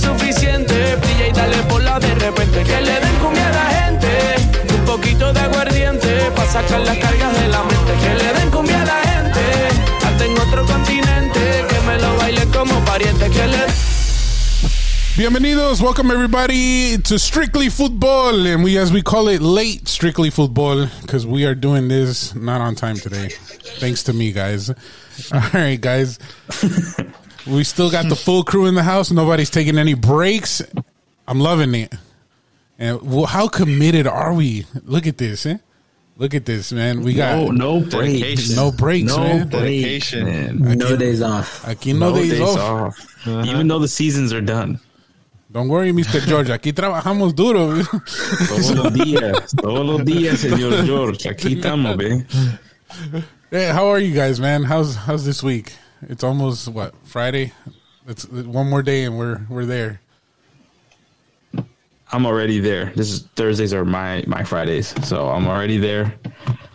suficiente. Brilla y dale por la de repente. Que le den cumbia a la gente. Un poquito de aguardiente. Pa' sacar las cargas de la mente. Que le den cumbia a la gente. Hasta en otro continente. Que me lo baile como pariente. Que le Bienvenidos, welcome everybody to Strictly Football, and we, as we call it, late Strictly Football, because we are doing this not on time today, thanks to me, guys. All right, guys, we still got the full crew in the house. Nobody's taking any breaks. I'm loving it. And well, how committed are we? Look at this, eh? Look at this, man. We got No, no breaks. Dedication. no breaks, No man. breaks, Dedication. man. No days off. Aquí no, days, off. Even though the seasons are done. Don't worry, Mr. George. Aquí trabajamos duro. Todos los días. Todos los días, señor George. Aquí estamos, man. Hey, how are you guys, man? How's how's this week? It's almost what Friday. It's one more day and we're we're there. I'm already there. This is Thursdays are my my Fridays, so I'm already there.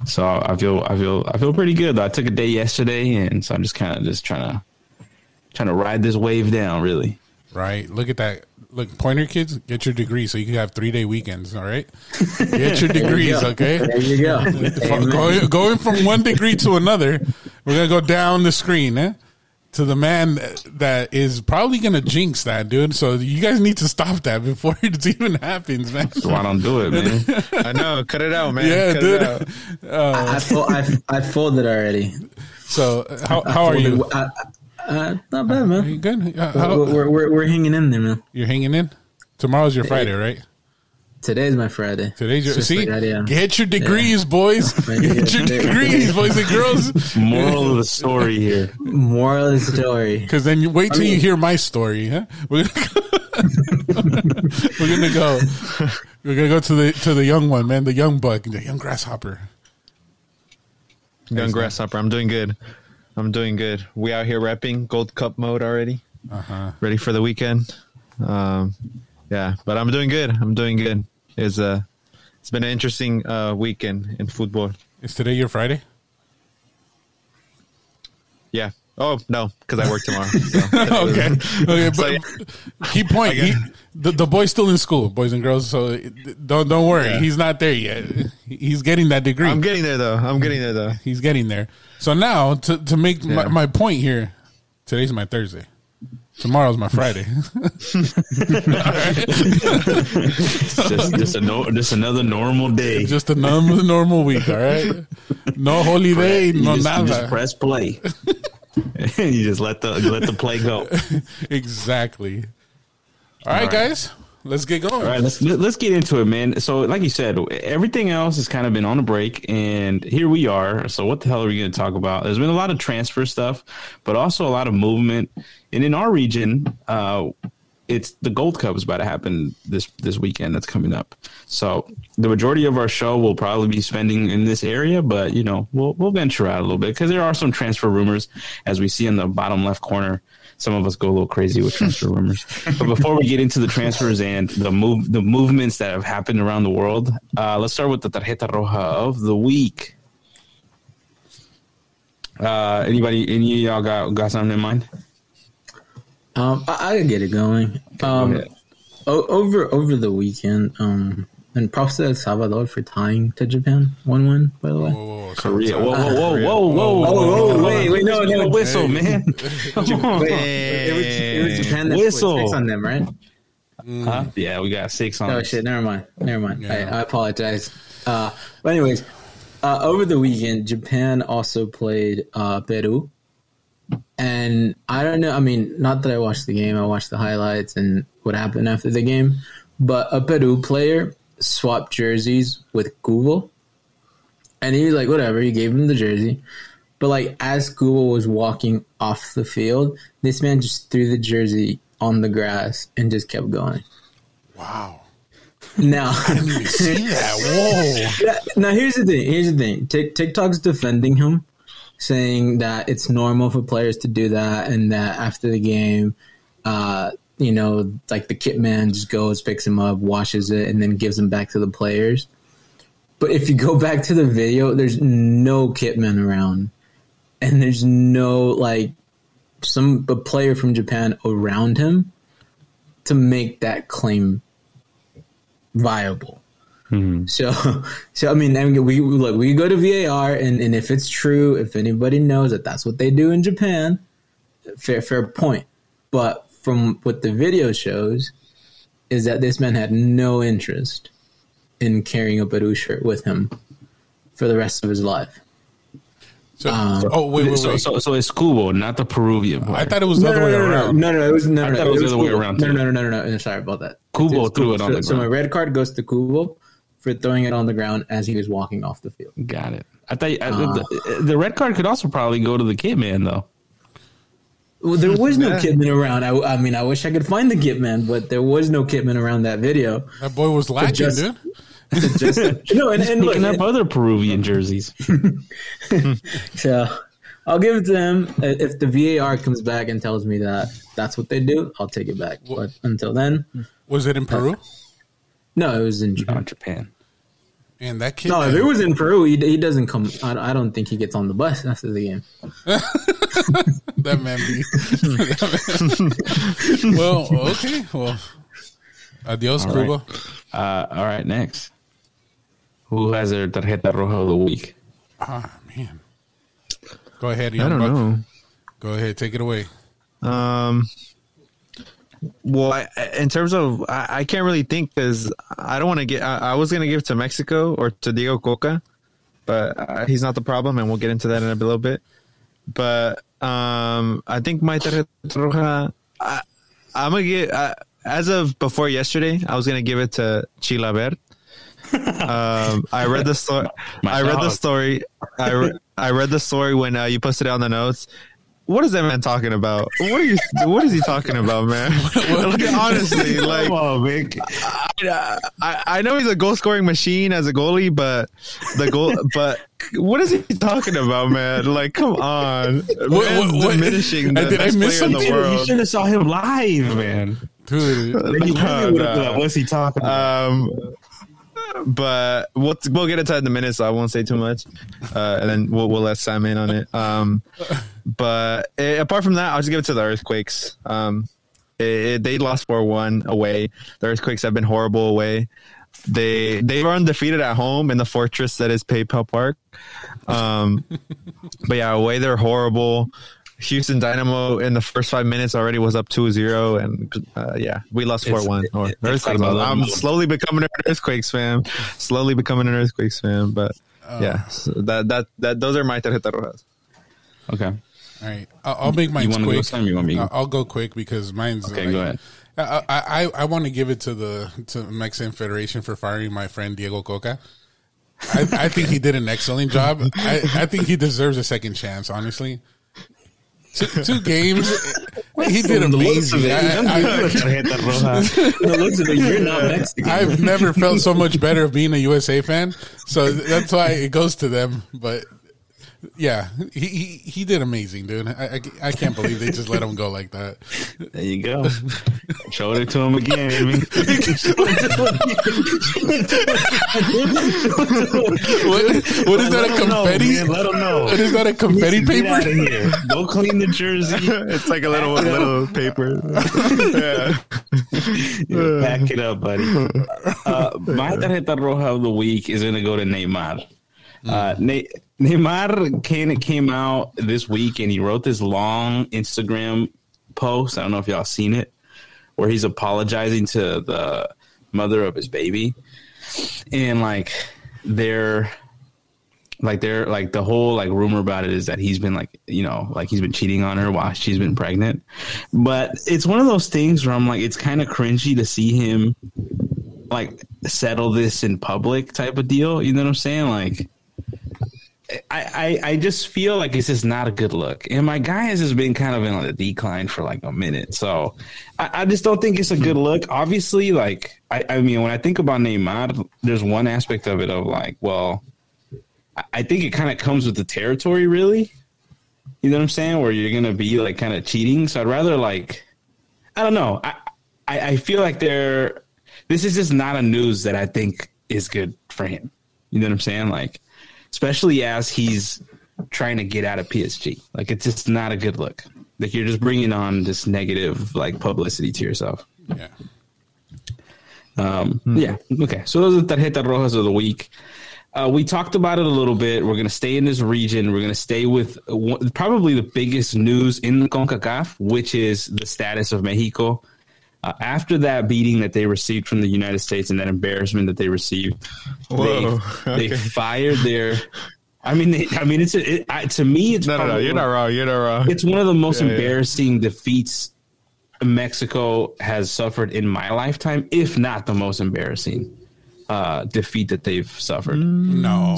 So I feel I feel I feel pretty good. I took a day yesterday, and so I'm just kind of just trying to trying to ride this wave down. Really, Right? Look at that. Look, pointer kids, get your degree so you can have three day weekends. All right, get your degrees, okay? There you go. Going, going from one degree to another, we're gonna go down the screen, eh? To the man that is probably gonna jinx that, dude. So you guys need to stop that before it even happens, man. so I don't do it, man. I know. Cut it out, man. Yeah, Cut dude. It out. I, fo- I, I folded already. So how how are you? I, uh, not bad, Are man. you good? Uh, how- We're, we're, we're, we're hanging in there, man. You're hanging in. Tomorrow's your Friday, right? Today's my Friday. Today's your Just see. like that, yeah. Get your degrees, boys. Yeah. Get your degrees, boys and girls. Moral of the story here: Moral of the story. Because then you wait till you hear my story. Huh? We're gonna, we're gonna go. We're gonna go to the to the young one, man. The young bug, the young grasshopper. Young grasshopper. I'm doing good. I'm doing good. We out here repping Gold Cup mode already. Uh huh. Ready for the weekend. Um, yeah, but I'm doing good. I'm doing good. It's uh, it's been an interesting uh weekend in football. Is today your Friday? Yeah. Oh no, because I work tomorrow. So. okay. Okay. So, But key point: he, the the boy's still in school, boys and girls. So don't don't worry. Yeah. He's not there yet. He's getting that degree. I'm getting there though. I'm getting there though. He's getting there. So now to to make my, Yeah. my point here, today's my Thursday. Tomorrow's my Friday. just just a no, just another normal day. Just a normal normal week, all right? No holiday, You no just, you just nada. press play. you just let the let the play go. exactly. All right, right. guys, let's get going. All right, let's let- let's get into it, man. So, like you said, everything else has kind of been on a break, and here we are. So, what the hell are we going to talk about? There's been a lot of transfer stuff, but also a lot of movement. And in our region, uh, it's the Gold Cup is about to happen this this weekend. That's coming up. So, the majority of our show will probably be spending in this area, but you know, we'll we'll venture out a little bit because there are some transfer rumors, as we see in the bottom left corner some of us go a little crazy with transfer rumors. But before we get into the transfers and the move, the movements that have happened around the world, uh, let's start with the tarjeta roja of the week. Uh, anybody, any of y'all got got something in mind? Um, I, I could get it going. Um, ahead. o- over over the weekend, um, and props to El Salvador for tying to Japan one one. By the way, Whoa, whoa, whoa. Korea. so- Whoa, whoa, whoa, whoa, whoa, whoa, whoa, wait, wait, no, no. whistle, man. Wait, it was, it was Japan that Whistle. six on them, right? Huh? Yeah, we got six on. Oh it. shit! Never mind. Never mind. Yeah. I, I apologize. Uh, but anyways, uh, over the weekend, Japan also played uh, Peru, and I don't know. I mean, not that I watched the game. I watched the highlights and what happened after the game. But a Peru player swapped jerseys with Kubo, and he was like, "Whatever." He gave him the jersey. But like as Kubo was walking off the field, this man just threw the jersey on the grass and just kept going. Wow. Now, See that? Whoa. Now here's the thing. Here's the thing. Tik TikTok's defending him, saying that it's normal for players to do that, and that after the game, uh, you know, like the kit man just goes, picks him up, washes it, and then gives him back to the players. But if you go back to the video, there's no kit man around, and there's no like some a player from Japan around him. to make that claim viable. So, so I mean, I mean, we look, we go to VAR, and, and if it's true, if anybody knows that that's what they do in Japan, fair fair point. But from what the video shows, is that this man had no interest in carrying a Peru shirt with him for the rest of his life. So, Um, oh wait, wait, So, wait. so, so it's Kubo, not the Peruvian. I thought it was the other way no, no, around. No, no, no, it was no, I no, thought it was the other way around, No, no, no, no, no, no. Sorry about that. Kubo threw it on so, the So my red card goes to Kubo for throwing it on the ground as he was walking off the field. Got it. I thought I, Uh. the, the red card could also probably go to the kid man though. Well, there was no Yeah. Kitman around. I, I mean, I wish I could find the Kitman, but there was no Kitman around that video. That boy was lacking, just- dude. Just no, and, and look, Picking up other Peruvian jerseys. so I'll give it to him. If the VAR comes back and tells me that that's what they do, I'll take it back. But until then, Was it in Peru? no, it was in Oh, Japan. Japan. And that kid. No, if it was in Peru, he, he doesn't come. I, I don't think he gets on the bus after the game. that man be. well, okay. Well, adios, All Cuba. Uh, all right, next. Who has their tarjeta roja of the week? Ah, man. Go ahead, I don't buck. know. Go ahead, take it away. Um, well, I, in terms of, I, I can't really think because I don't want to get. I, I was gonna give it to Mexico or to Diego Cocca, but uh, he's not the problem, and we'll get into that in a little bit. But um, I think my roja. I, I'm gonna get uh, as of before yesterday. I was gonna give it to Chilavert. um, I read the story. I read the story. I, re- I read the story when uh, you posted it on the notes. What is that man talking about? What are you? What is he talking about, man? Like, honestly, like on, Vic. I, I I know he's a goal scoring machine as a goalie, but the goal, but what is he talking about, man? Like, come on, what- Man's what- diminishing the did I best miss player in the something? You world. should have saw him live, man. Dude, Then No, no. What's he talking about? Um, but we'll we'll get into that in a minute, so I won't say too much, uh, and then we'll we'll let Sam in on it. Um, but eh, apart from that, I'll just give it to the Earthquakes. Um, it, it- they lost four one away. The Earthquakes have been horrible away. They they were undefeated at home in the fortress that is PayPal Park. Um, but yeah, away they're horrible. Houston Dynamo in the first five minutes already was up 2-0 and uh, yeah, we lost It's- 4-1. Or it- it's Earthquakes. like a I'm little- slowly becoming an Earthquakes fan. Slowly becoming an Earthquakes fan, but yeah, so that that that those are my tarjeta rojas. Okay. all right. I'll, I'll make mine You wanna go, quick. You want me to go? I'll I'll go quick because mine's. Okay, like- go ahead. I I, I, I want to give it to the to Mexican Federation for firing my friend Diego Cocca. I, I think he did an excellent job. I, I think he deserves a second chance. Honestly, two, two games, he did From the looks amazing. of I, I, tarjeta roja. No, looks of it, you're not Mexican. I've never felt so much better being a USA fan, so that's why it goes to them. But yeah, he he, he did amazing, dude. I, I, I can't believe they just let him go like that. There you go. Showed it to him again. I mean, What, what is that? A confetti? Let him know. What is that? A confetti Get out of paper? here. Go clean the jersey. it's like a little little paper. yeah. Pack it up, buddy. Uh, my tarjeta roja of the week is going to go to Neymar. Uh, Ne- Neymar came, came out this week and he wrote this long Instagram post. I don't know if y'all seen it, where he's apologizing to the mother of his baby. And like, they're like they're like the whole like rumor about it is that he's been like you know like he's been cheating on her while she's been pregnant but it's one of those things where i'm like it's kind of cringy to see him like settle this in public type of deal you know what i'm saying like I, I, I just feel like it's just not a good look. And my guy has just been kind of in a decline for like a minute. So I, I just don't think it's a good look. Obviously, like, I, I mean, when I think about Neymar, there's one aspect of it of like, well, I- think it kind of comes with the territory, really. You know what I'm saying? Where you're gonna be like kind of cheating. So I'd rather like, I don't know. I, I I feel like they're. This is just not a news that I think is good for him. You know what I'm saying? Like, especially as he's trying to get out of PSG. Like, it's just not a good look. Like you're just bringing on this negative like publicity to yourself. Yeah. Um, Yeah. Okay. So those are the tarjeta rojas of the week. Uh, we talked about it a little bit. We're going to stay in this region. We're going to stay with one, probably the biggest news in the CONCACAF, which is the status of Mexico. Uh, after that beating that they received from the United States and that embarrassment that they received, Whoa, they, they fired their. I mean, they, I mean, it's a, it, I, to me, it's No, no, no. You're not wrong. You're not wrong. it's one of the most Yeah, yeah. embarrassing defeats Mexico has suffered in my lifetime, if not the most embarrassing uh, defeat that they've suffered. No.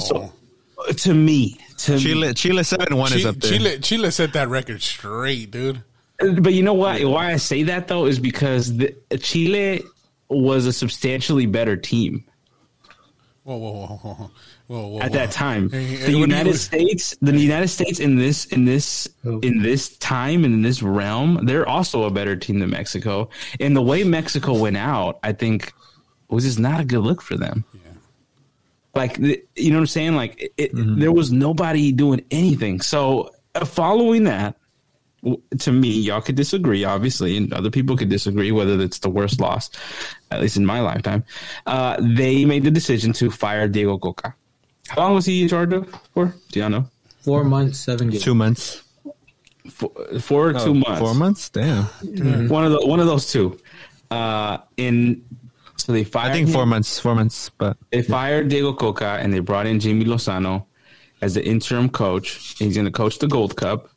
To me, to me. Chile, Chile seven one is up there. Chile, Chile set that record straight, dude. But you know why? Why I say that though is because the, Chile was a substantially better team Whoa, whoa, whoa, whoa, whoa, whoa, whoa. at that time. Hey, hey, The what do you- United States, the United States in this in this in this time and in this realm, they're also a better team than Mexico. And the way Mexico went out, I think, was just not a good look for them. Like you know what I'm saying? Like it, it- Mm-hmm. there was nobody doing anything. So uh, following that, w- to me, y'all could disagree, obviously, and other people could disagree whether it's the worst loss, at least in my lifetime. Uh, they made the decision to fire Diego Cocca. How long was he in charge of for? Do y'all know? Four months, seven games. Two months. For, for two Oh, months. Four months. Damn. One of the one of those two. Uh, in so they fired. I think four him. months. Four months. But They fired Diego Cocca and they brought in Jimmy Lozano as the interim coach. He's going to coach the Gold Cup.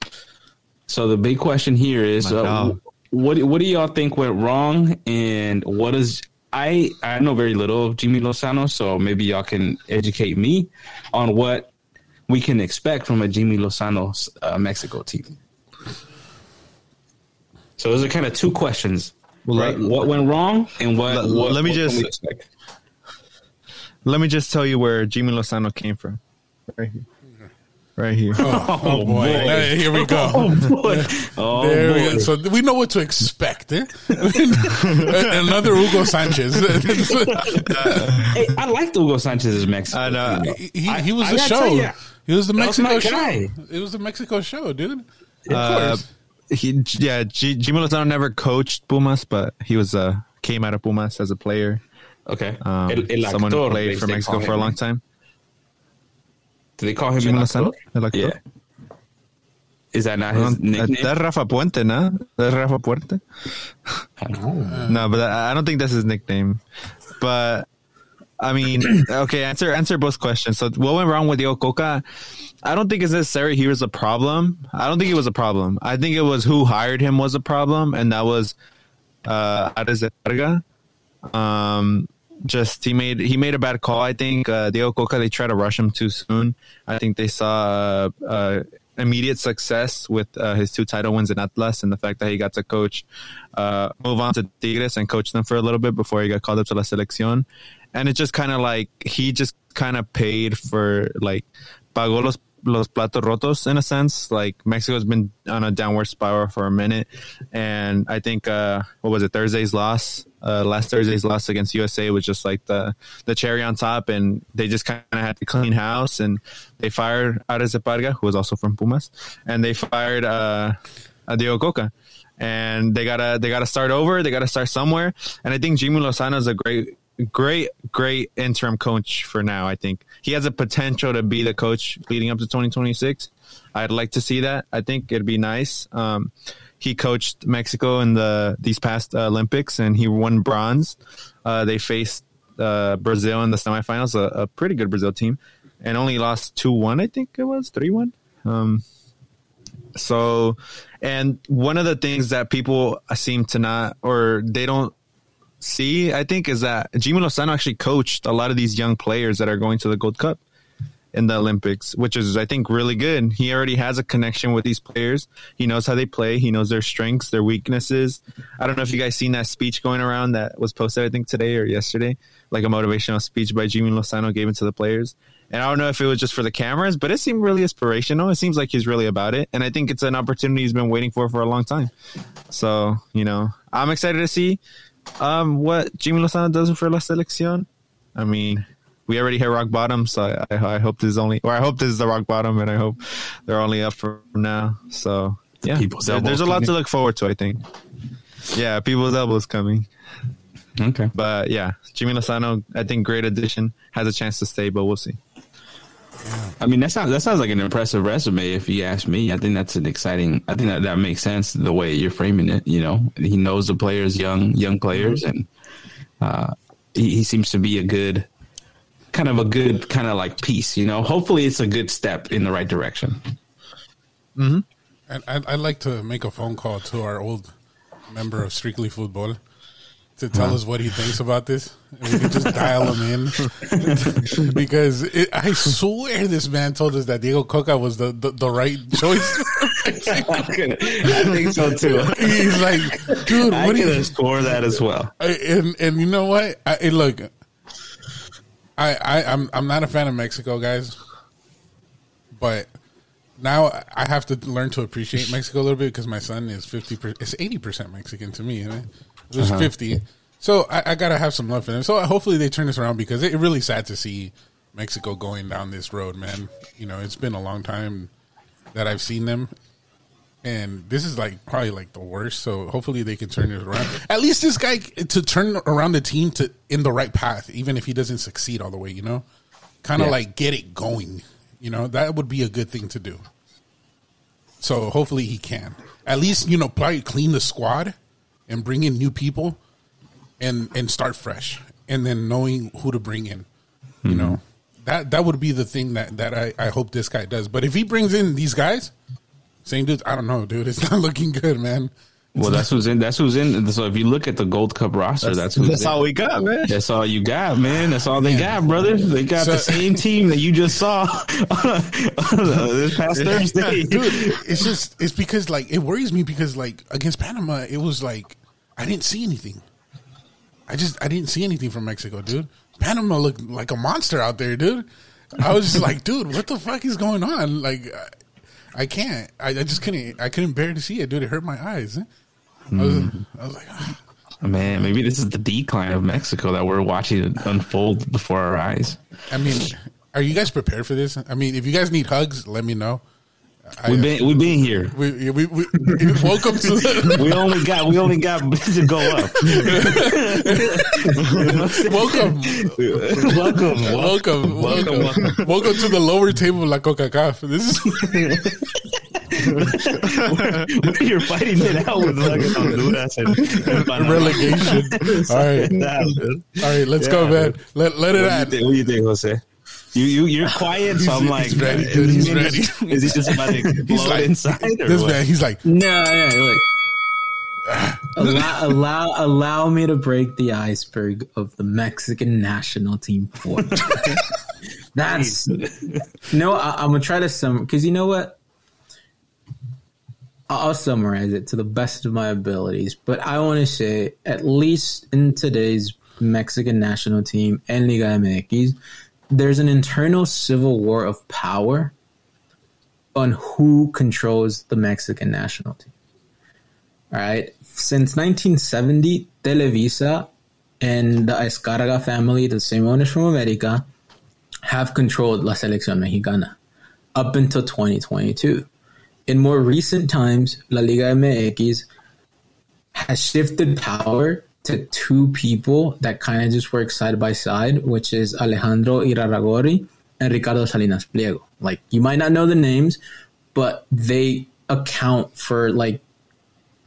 So the big question here is, uh, what what do y'all think went wrong, and what is I I know very little of Jimmy Lozano, so maybe y'all can educate me on what we can expect from a Jimmy Lozano uh, Mexico team. So those are kind of two questions, Well, right? let- what went wrong, and what? Let- what let me what just- let me just tell you where Jimmy Lozano came from. Right here. Right here. Oh, boy. Hey, Here we go. Oh boy! Oh There we boy. go. So we know what to expect. Eh? Another Hugo Sanchez. Hey, I liked Hugo Sanchez's Mexico. I know. he, he, he was I the gotta show. tell ya, He was the that was Mexico show. guy. It was the Mexico show, dude. Of Uh, course. he, yeah, G- Jimmy Lozano never coached Pumas, but he was uh came out of Pumas as a player. Okay. Um, El- el someone who actor, played for Mexico for a long time. Do they call him Jimmy El Lozano? Actor? El Actor? Yeah. Is that not his nickname? That's Rafa Puente, no? That's Rafa Puente. no, but I I don't think that's his nickname. But I mean, okay, answer answer both questions. So what went wrong with Diego Cocca? I don't think it's necessary he was a problem. I don't think it was a problem. I think it was who hired him was a problem, and that was uh Ares de Parga. Um just he made he made a bad call. I think uh, Diego Cocca they tried to rush him too soon. I think they saw uh, uh, immediate success with uh, his two title wins in Atlas and the fact that he got to coach, uh, move on to Tigres and coach them for a little bit before he got called up to La Selección. And it just kind of like he just kind of paid for like pagó los los platos rotos in a sense. Like Mexico's been on a downward spiral for a minute, and I think uh, what was it Thursday's loss, uh, last Thursday's loss against USA was just like the the cherry on top, and they just kind of had to clean house, and they fired Ares Parga, who was also from Pumas, and they fired uh, a Diego Cocca. And they gotta they gotta start over. They gotta start somewhere. And I think Jimmy Lozano is a great great, great interim coach for now. I think he has a potential to be the coach leading up to 2026. I'd like to see that. I think it'd be nice. Um, he coached Mexico in the these past uh, Olympics and he won bronze. Uh, they faced uh, Brazil in the semifinals, a, a pretty good Brazil team, and only lost two one. I think it was three one. Um, so, and one of the things that people seem to not or they don't see, I think, is that Jimmy Lozano actually coached a lot of these young players that are going to the Gold Cup in the Olympics, which is, I think, really good. He already has a connection with these players. He knows how they play. He knows their strengths, their weaknesses. I don't know if you guys seen that speech going around that was posted, I think, today or yesterday, like a motivational speech by Jimmy Lozano gave it to the players. And I don't know if it was just for the cameras, but it seemed really inspirational. It seems like he's really about it. And I think it's an opportunity he's been waiting for for a long time. So, you know, I'm excited to see um, what Jimmy Lozano does for La Selección. I mean, we already hit rock bottom, so I, I, I hope this is only, or I hope this is the rock bottom, and I hope they're only up from now. So, yeah, people's there- there's a lot to look forward to. I think. Yeah, people's elbows coming. Okay. But yeah, Jimmy Lozano, I think great addition. Has a chance to stay, but we'll see. I mean, that sounds that sounds like an impressive resume. If you ask me, I think that's an exciting. I think that that makes sense the way you're framing it. You know, he knows the players, young young players, and uh, he, he seems to be a good, kind of a good kind of like piece. You know, hopefully it's a good step in the right direction. Mm-hmm. And I'd, I'd like to make a phone call to our old member of Strictly Football to tell uh-huh. us what he thinks about this. And we can just dial him in because it, I swear this man told us that Diego Cocca was the, the, the right choice. I think so too. He's like, dude, I what do can you? score that as well. I- And and you know what? I, look, I, I I'm I'm not a fan of Mexico, guys, but now I have to learn to appreciate Mexico a little bit because my son is fifty. It's eighty percent Mexican to me. It was uh-huh. fifty, so I, I gotta have some love for them. So hopefully they turn this around because it's really sad to see Mexico going down this road, man. You know, it's been a long time that I've seen them, and this is like probably like the worst. So hopefully they can turn it around. At least this guy to turn around the team to in the right path, even if he doesn't succeed all the way. You know, kind of Yeah. like get it going. You know, that would be a good thing to do. So hopefully he can at least you know probably clean the squad and bring in new people and and start fresh and then knowing who to bring in. You mm-hmm. know that that would be the thing that that I I hope this guy does. But if he brings in these guys, same dudes, I don't know, dude. It's not looking good, man. Well, that's who's in. That's who's in. So if you look at the Gold Cup roster, that's, who's That's in. all we got, man. That's all you got, man. That's all they got, brother. They got So- the same team that you just saw this past Thursday. dude it's just it's because like it worries me because like against panama it was like i didn't see anything i just i didn't see anything from mexico dude panama looked like a monster out there dude i was just like dude what the fuck is going on like i, can't. I, I just couldn't i couldn't bear to see it dude. It hurt my eyes. I was, I was like "Ah." Man, maybe this is the decline of Mexico that we're watching unfold before our eyes. i mean are you guys prepared for this? I mean if you guys need hugs let me know We've been we've been here. we, we, we, welcome to the, We only got we only got to go up. welcome welcome, Welcome, welcome, welcome, to the lower table of La Coca Cola. This is You're fighting it out with fucking Honduras and, and relegation. All right, all right, let's go, Yeah, man. Let let it What do, out. think, what do you think, Jose? You you you're quiet, so I'm like, uh, he's ready, is dude, he he's just- ready. Is he just about to explode like- inside? Or This what? man, he's like, No, yeah, look. allow, allow, allow me to break the iceberg of the Mexican national team form. That's no. I, I'm gonna try to sum because you know what. I'll I'll summarize it to the best of my abilities, but I want to say, at least in today's Mexican national team and Liga MX, there's an internal civil war of power on who controls the Mexican national team. All right. Since 1970, Televisa and the Azcárraga family, the same owners from America, have controlled La Selección Mexicana up until 2022. In more recent times, La Liga MX has shifted power to two people that kind of just work side by side, which is Alejandro Irarragorri and Ricardo Salinas Pliego. Like you might not know the names, but they account for like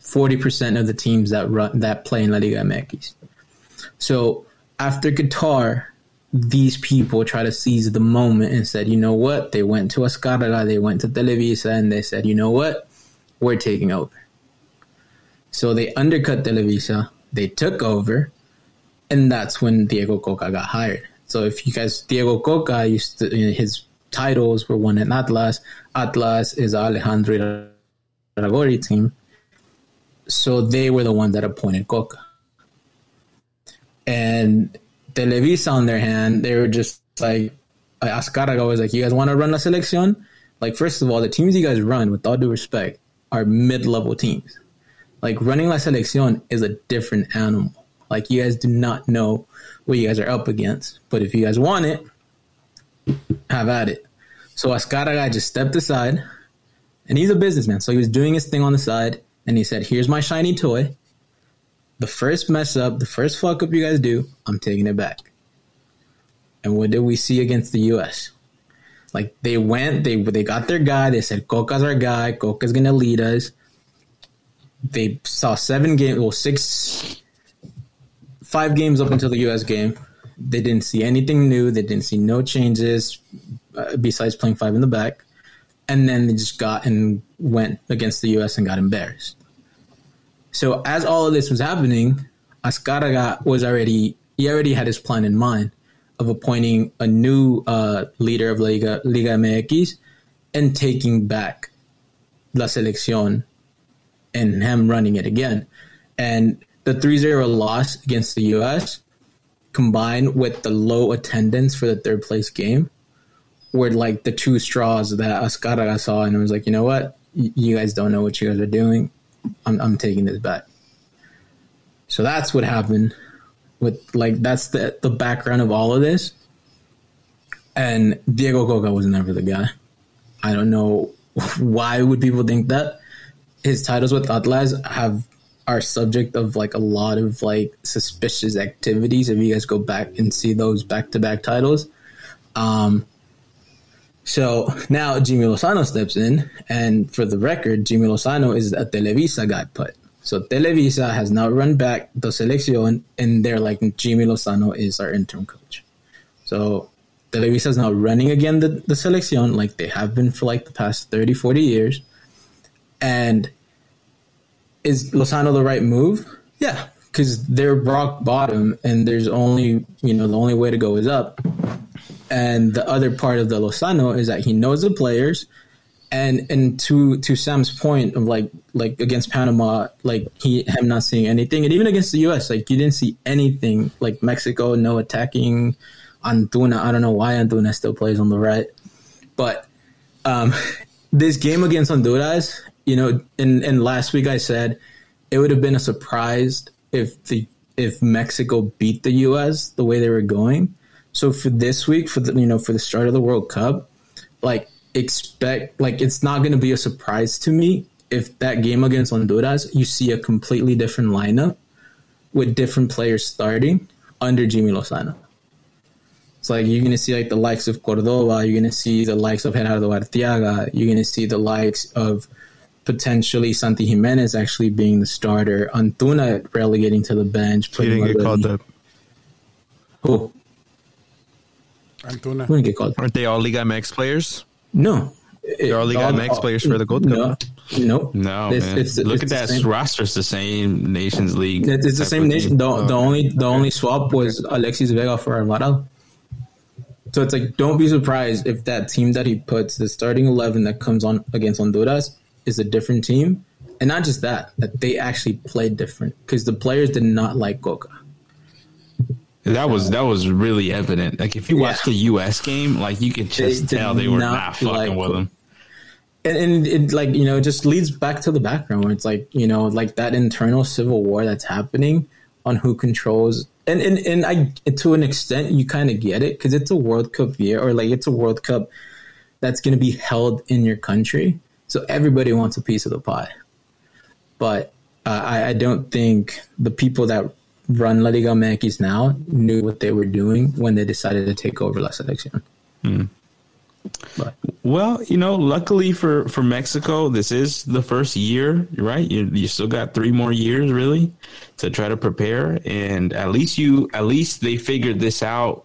40% of the teams that run that play in La Liga MX. So after Qatar, these people try to seize the moment and said, you know what? They went to Azcárraga, they went to Televisa, and they said, you know what? We're taking over. So they undercut Televisa, they took over, and that's when Diego Cocca got hired. So if you guys, Diego Cocca used to, his titles were won in Atlas. Atlas is Alejandro Irarragorri team. So they were the one that appointed Cocca. And Televisa, on their hand, they were just like, Azcárraga was like, you guys want to run la selección? Like, first of all, the teams you guys run, with all due respect, are mid-level teams. Like, running la selección is a different animal. Like, you guys do not know what you guys are up against. But if you guys want it, have at it. So Azcárraga just stepped aside, and he's a businessman. So he was doing his thing on the side, and he said, here's my shiny toy. the first mess up, the first fuck up you guys do, I'm taking it back. And what did we see against the U.S.? Like they went, they they got their guy. They said Cocca's our guy. Cocca's gonna lead us. They saw seven games, well six, five games up until the U.S. game. They didn't see anything new. They didn't see no changes uh, besides playing five in the back. And then they just got and went against the U.S. and got embarrassed. So as all of this was happening, Azcárraga was already he already had his plan in mind of appointing a new uh, leader of Liga, Liga MX and taking back La Selección and him running it again. And the 3-0 loss against the US combined with the low attendance for the third place game were like the two straws that Azcárraga saw and it was like, you know what? You guys don't know what you guys are doing. I'm, I'm taking this bet. So that's what happened with like that's the the background of all of this. And Diego Cocca was never the guy. I don't know why would people think that. His titles with Atlas have are subject of like a lot of like suspicious activities if you guys go back and see those back to back titles. Um so now Jimmy Lozano steps in, and for the record, Jimmy Lozano is a Televisa guy put. So Televisa has now run back the selección, and they're like Jimmy Lozano is our interim coach. So Televisa is now running again the, the selección like they have been for like the past 30, 40 years. And is Lozano the right move? Yeah, because they're rock bottom, and there's only you know the only way to go is up. And the other part of the Lozano is that he knows the players and and to to Sam's point of like like against Panama, like he him not seeing anything, and even against the U.S., like you didn't see anything. Like Mexico, no attacking. Antuna, I don't know why Antuna still plays on the right, but um, this game against Honduras, you know, and and last week I said it would have been a surprise if the if Mexico beat the U.S. the way they were going. So for this week, for the you know for the start of the World Cup, like expect like it's not going to be a surprise to me if that game against Honduras you see a completely different lineup with different players starting under Jimmy Lozano. It's like you're going to see like the likes of Cordova, you're going to see the likes of Gerardo Arteaga, you're going to see the likes of potentially Santi Jimenez actually being the starter, Antuna relegating to the bench. He didn't get called up. Who? Antuna. Who didn't get called? Aren't they all Liga MX players? No. They're all Liga MX uh, players for the Gold Cup. No, no. No, It's- man. it's- Look it's at that same. roster. It's the same Nations League. It's it's the same nation. The, Oh, the only the only swap was Alexis Vega for Alvarado. So it's like don't be surprised if that team that he puts the starting eleven that comes on against Honduras is a different team, and not just that that they actually played different because the players did not like Cocca. That was that was really evident. Like if you Yeah. watch the U.S. game, like you could just They tell they were not not, fucking like with him. and, and it like you know it just leads back to the background where it's like you know like that internal civil war that's happening on who controls and and, and i to an extent you kind of get it because it's a world cup year or like it's a world cup that's going to be held in your country so everybody wants a piece of the pie but uh, I, I don't think the people that run La Liga MX now knew what they were doing when they decided to take over La Selección. But Well, you know, luckily for for Mexico, this is the first year, right? You you still got three more years really to try to prepare, and at least you at least they figured this out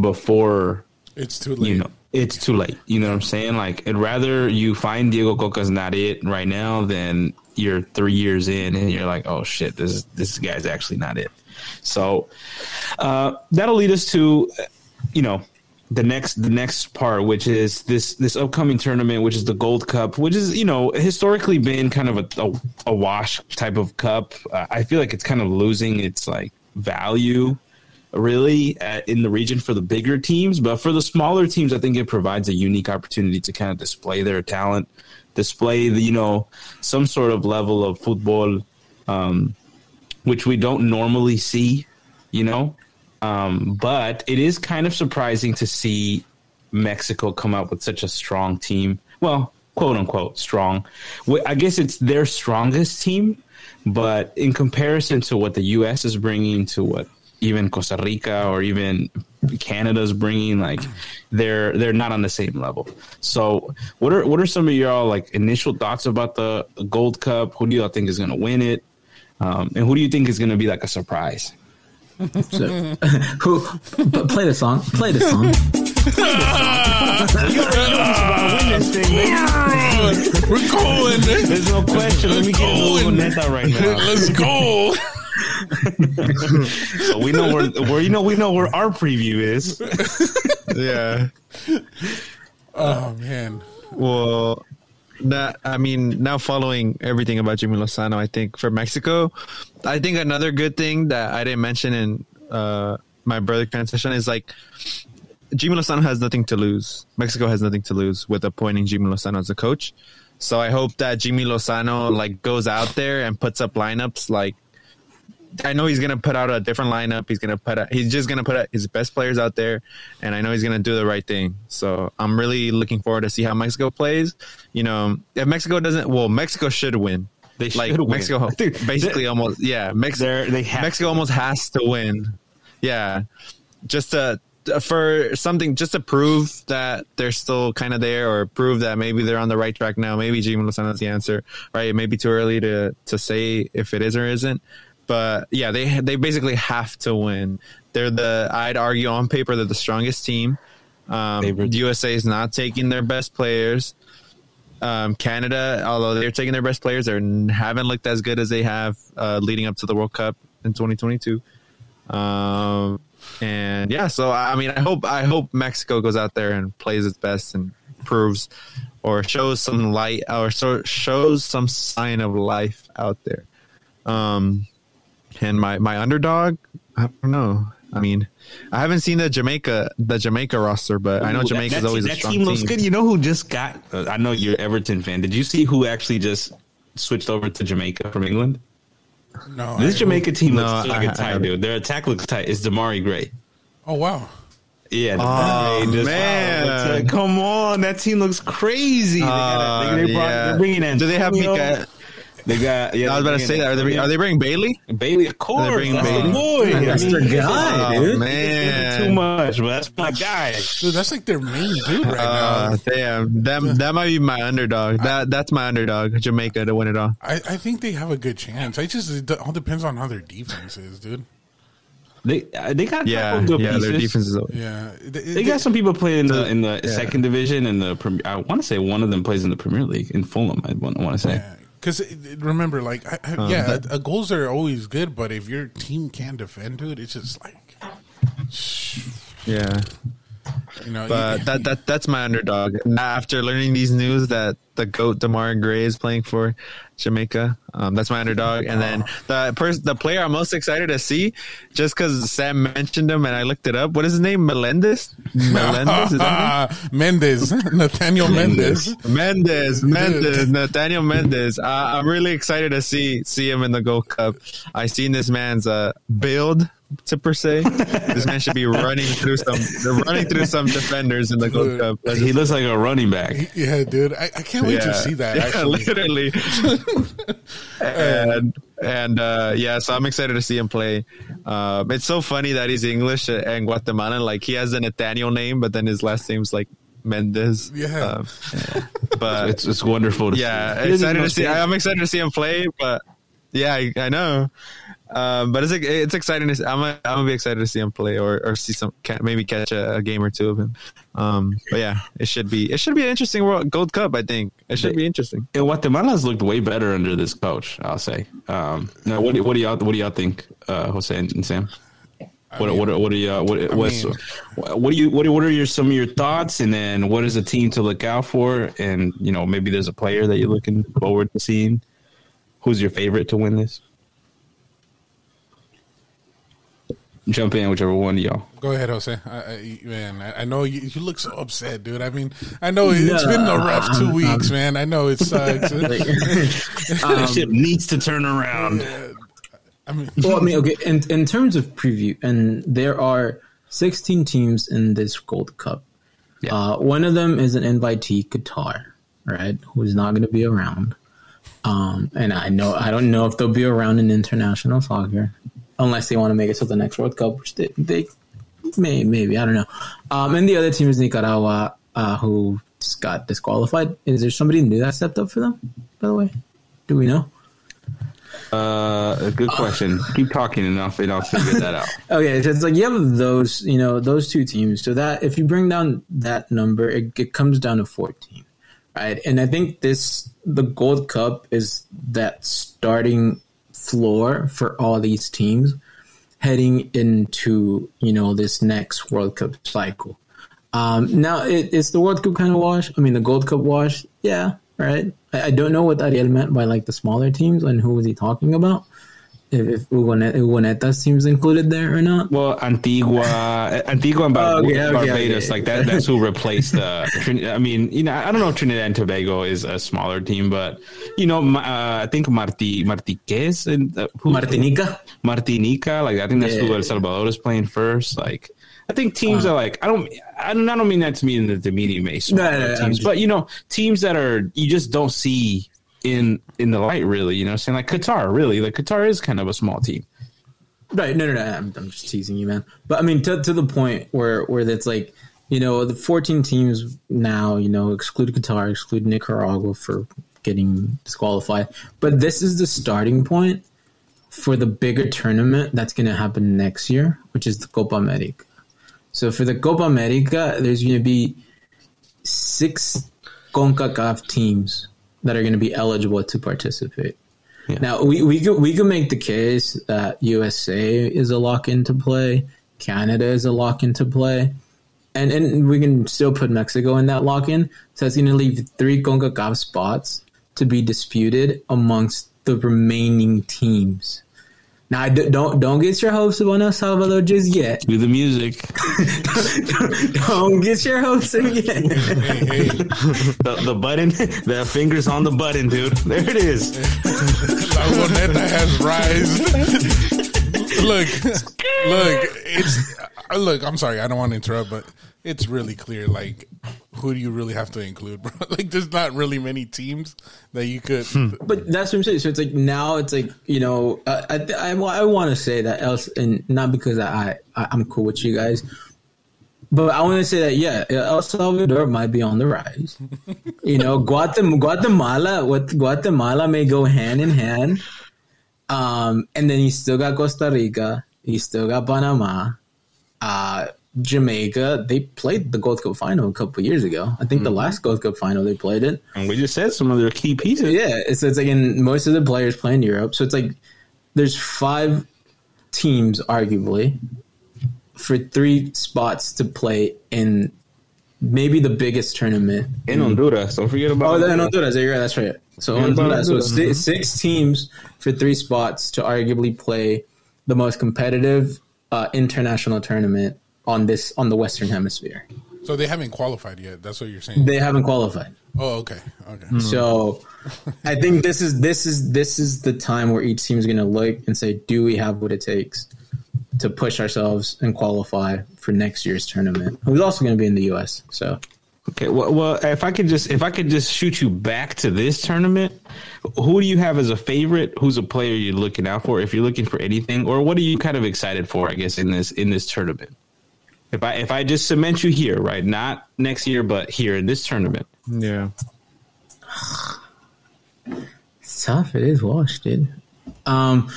before It's too late. you know it's too late. You know what I'm saying? Like, I'd rather you find Diego Cocca's not it right now than you're three years in and you're like, oh shit, this this guy's actually not it. So uh, that'll lead us to, you know, the next the next part, which is this this upcoming tournament, which is the Gold Cup, which is you know historically been kind of a a, a wash type of cup. Uh, I feel like it's kind of losing its like value really uh, in the region for the bigger teams, but for the smaller teams, I think it provides a unique opportunity to kind of display their talent, display the you know some sort of level of football, um, which we don't normally see, you know. Um, but it is kind of surprising to see Mexico come out with such a strong team. Well, quote unquote strong. I guess it's their strongest team, but in comparison to what the U.S. is bringing to what even Costa Rica or even Canada's bringing, like they're they're not on the same level. So, what are what are some of your like initial thoughts about the Gold Cup? Who do you all think is going to win it? Um, and who do you think is going to be like a surprise? So, who p- play the song? Play the song. We're going. There's no question. Let me get a little neta right now. Let's go. So we know where, where you know we know where our preview is. Yeah. Oh man. Well, that I mean, now following everything about Jimmy Lozano, I think for Mexico, I think another good thing that I didn't mention in uh, my brother transition is like Jimmy Lozano has nothing to lose. Mexico has nothing to lose with appointing Jimmy Lozano as a coach. So I hope that Jimmy Lozano like goes out there and puts up lineups like I know he's gonna put out a different lineup. He's gonna put out, he's just gonna put out his best players out there, and I know he's gonna do the right thing. So I'm really looking forward to see how Mexico plays. You know, if Mexico doesn't, well, Mexico should win. They like win. Mexico, basically almost yeah. Mexico, They're- have Mexico to. almost has to win. Yeah, just to for something just to prove that they're still kind of there, or prove that maybe they're on the right track now. Maybe Jimmy Lozano's the answer, right? It may be too early to to say if it is or isn't, but yeah, they they basically have to win. They're the I'd argue on paper they're the strongest team. Um, USA is not taking their best players. Um, Canada, although they're taking their best players, they haven't looked as good as they have uh, leading up to the World Cup in 2022. Um, and yeah, so I mean, I hope I hope Mexico goes out there and plays its best and proves or shows some light or so, shows some sign of life out there. Um, and my my underdog, I don't know. I mean, I haven't seen the Jamaica the Jamaica roster, but I know Ooh, that- Jamaica's that, always that a strong team team. looks good. You know who just got? Uh, I know you're Everton fan. Did you see who actually just switched over to Jamaica from England? No. This I- Jamaica team No, looks like I- a tight, I- dude. Their attack looks tight. It's Demarai Gray. Oh wow. Yeah, Oh, just- man. wow, it's, uh, come on, that team looks crazy. They, got, Uh, they, they brought, yeah. They're bringing in. Do they have Antonio. Mika? They got. Yeah, I was about to say that. Are they are they bringing Bailey? Bailey? Of course, bringing that's Bailey. the boy. That's their guy, Oh dude. man, Too much, but that's my guy. Dude, that's like their main dude right Uh, now. damn, that that might be my underdog. That that's my underdog, Jamaica to win it all. I, I think they have a good chance. I just it all depends on how their defense is, dude. They uh, they got a Yeah, couple good yeah, their pieces. defense is. Yeah, They got some people playing in the in the Yeah. second division and the I want to say one of them plays in the Premier League in Fulham. I want, I want to say. Because remember, like, I, I, yeah, uh, goals are always good, but if your team can't defend, dude, it's just like, Yeah, you know, but you- that that that's my underdog. After learning these news that the goat Demarai Gray is playing for Jamaica, um, that's my underdog. And then the person, the player I'm most excited to see, just because Sam mentioned him and I looked it up. What is his name? Melendez. Melendez. Is that his name? Mendes, Nathaniel Mendes. Mendes, Mendes, Nathaniel Mendes. Uh, I'm really excited to see see him in the Gold Cup. I seen this man's uh, build to per se. this man should be running through some they're running through some defenders in the Gold Cup. That's He looks like a running back. Yeah, dude, I, I can't wait to see that. Yeah, Actually, literally. and and uh, yeah, so I'm excited to see him play. Um, it's so funny that he's English and Guatemalan. Like he has a Nathaniel name, but then his last name's like Mendes. Yeah. Um, but It's it's wonderful to yeah, see. He excited to see. I'm excited to see him play, but yeah, I, I know. Um, but it's it's exciting to see. I'm gonna, I'm gonna be excited to see him play or, or see some maybe catch a, a game or two of him. Um, but yeah, it should be it should be an interesting World Gold Cup. I think it should be interesting. And Guatemala's looked way better under this coach. I'll say. Um, now, what do, what do y'all what do y'all think, uh, Jose and Sam? What what what are y'all what what's, mean- what do you what what are your some of your thoughts and then what is a team to look out for and you know maybe there's a player that you're looking forward to seeing. Who's your favorite to win this? Jump in, whichever one of y'all. go ahead, Jose. I, I, man, I, I know you, you look so upset, dude. I mean, I know it's been a rough two weeks, man. I know it sucks. This ship needs to turn around. I mean, well, I mean, okay. In in terms of preview, and there are 16 teams in this Gold Cup. Yeah. Uh, one of them is an invitee, Qatar. right? Who's not going to be around. Um, and I know I don't know if they'll be around in international soccer unless they want to make it to the next World Cup, which they, they may maybe I don't know. Um, and the other team is Nicaragua, uh, who just got disqualified. Is there somebody new that stepped up for them? By the way, do we know? Uh, good question. Keep talking and I'll, and I'll figure that out. Okay, so it's like you have those, you know, those two teams. So that if you bring down that number, it, it comes down to fourteen, right? And I think this the Gold Cup is that starting floor for all these teams heading into you know this next World Cup cycle. Um, now it, it's the World Cup kind of wash. I mean, the Gold Cup wash. Yeah, right. I, I don't know what Ariel meant by like the smaller teams and who was he talking about. If, if Ugonet, Ugoneta's included there or not. Well, Antigua, Antigua and Bar- Oh, okay, okay, Barbados, okay. like that. That's who replaced the. I mean, you know, I don't know if Trinidad and Tobago is a smaller team, but you know, uh, I think Marti Martiquez and uh, who- Martinica. Martinica, like I think that's who Yeah. El Salvador is playing first. Like I think teams are like I don't I don't, I don't mean that to mean that the media may no, no, teams, just- but you know teams that are you just don't see in in the light really. You know, saying like Qatar really like Qatar is kind of a small team. Right. No, no, no. I'm, I'm just teasing you, man. But I mean, to, to the point where, where it's like, you know, the 14 teams now, you know, exclude Qatar, exclude Nicaragua for getting disqualified. But this is the starting point for the bigger tournament that's going to happen next year, which is the Copa America. So for the Copa America, there's going to be six CONCACAF teams that are going to be eligible to participate. Yeah. Now we we could we could make the case that USA is a lock into play, Canada is a lock into play, and and we can still put Mexico in that lock in. So that's going to leave three CONCACAF spots to be disputed amongst the remaining teams. Now don't don't get your hopes up on El Salvador just yet. Do the music, don't get your hopes up yet. Hey, hey, the, the button, the fingers on the button, dude. There it is. La Boneta has rised. look, look, it's uh, look. I'm sorry, I don't want to interrupt, but it's really clear. Like, who do you really have to include, bro? Like, there's not really many teams that you could. But that's what I'm saying. So it's like now it's like you know uh, I I, I want to say that else and not because I, I I'm cool with you guys, but I want to say that yeah, El Salvador might be on the rise. you know, Guatemala, Guatemala with Guatemala may go hand in hand. Um, and then you still got Costa Rica, you still got Panama, uh, Jamaica. They played the Gold Cup final a couple years ago. I think the last Gold Cup final they played it. And we just said some of their key pieces. Yeah, it's, it's like in most of the players play in Europe, so it's like there's five teams arguably for three spots to play in maybe the biggest tournament. In Honduras, don't forget about. Oh, then Honduras, yeah, that's right. So Yeah, Honduras, so Honduras. six, six teams for three spots to arguably play the most competitive uh, international tournament on this on the Western Hemisphere. So they haven't qualified yet. That's what you're saying. They haven't qualified. oh, okay, okay. Hmm. So I think this is this is this is the time where each team is going to look and say, do we have what it takes to push ourselves and qualify for next year's tournament? Who's also going to be in the U.S. So Okay, well, well, if I could just if I could just shoot you back to this tournament, who do you have as a favorite? Who's a player you're looking out for? If you're looking for anything, or what are you kind of excited for? I guess in this in this tournament. If I if I just cement you here, right, not next year, but here in this tournament. Yeah. it's tough. It is washed, dude. Um,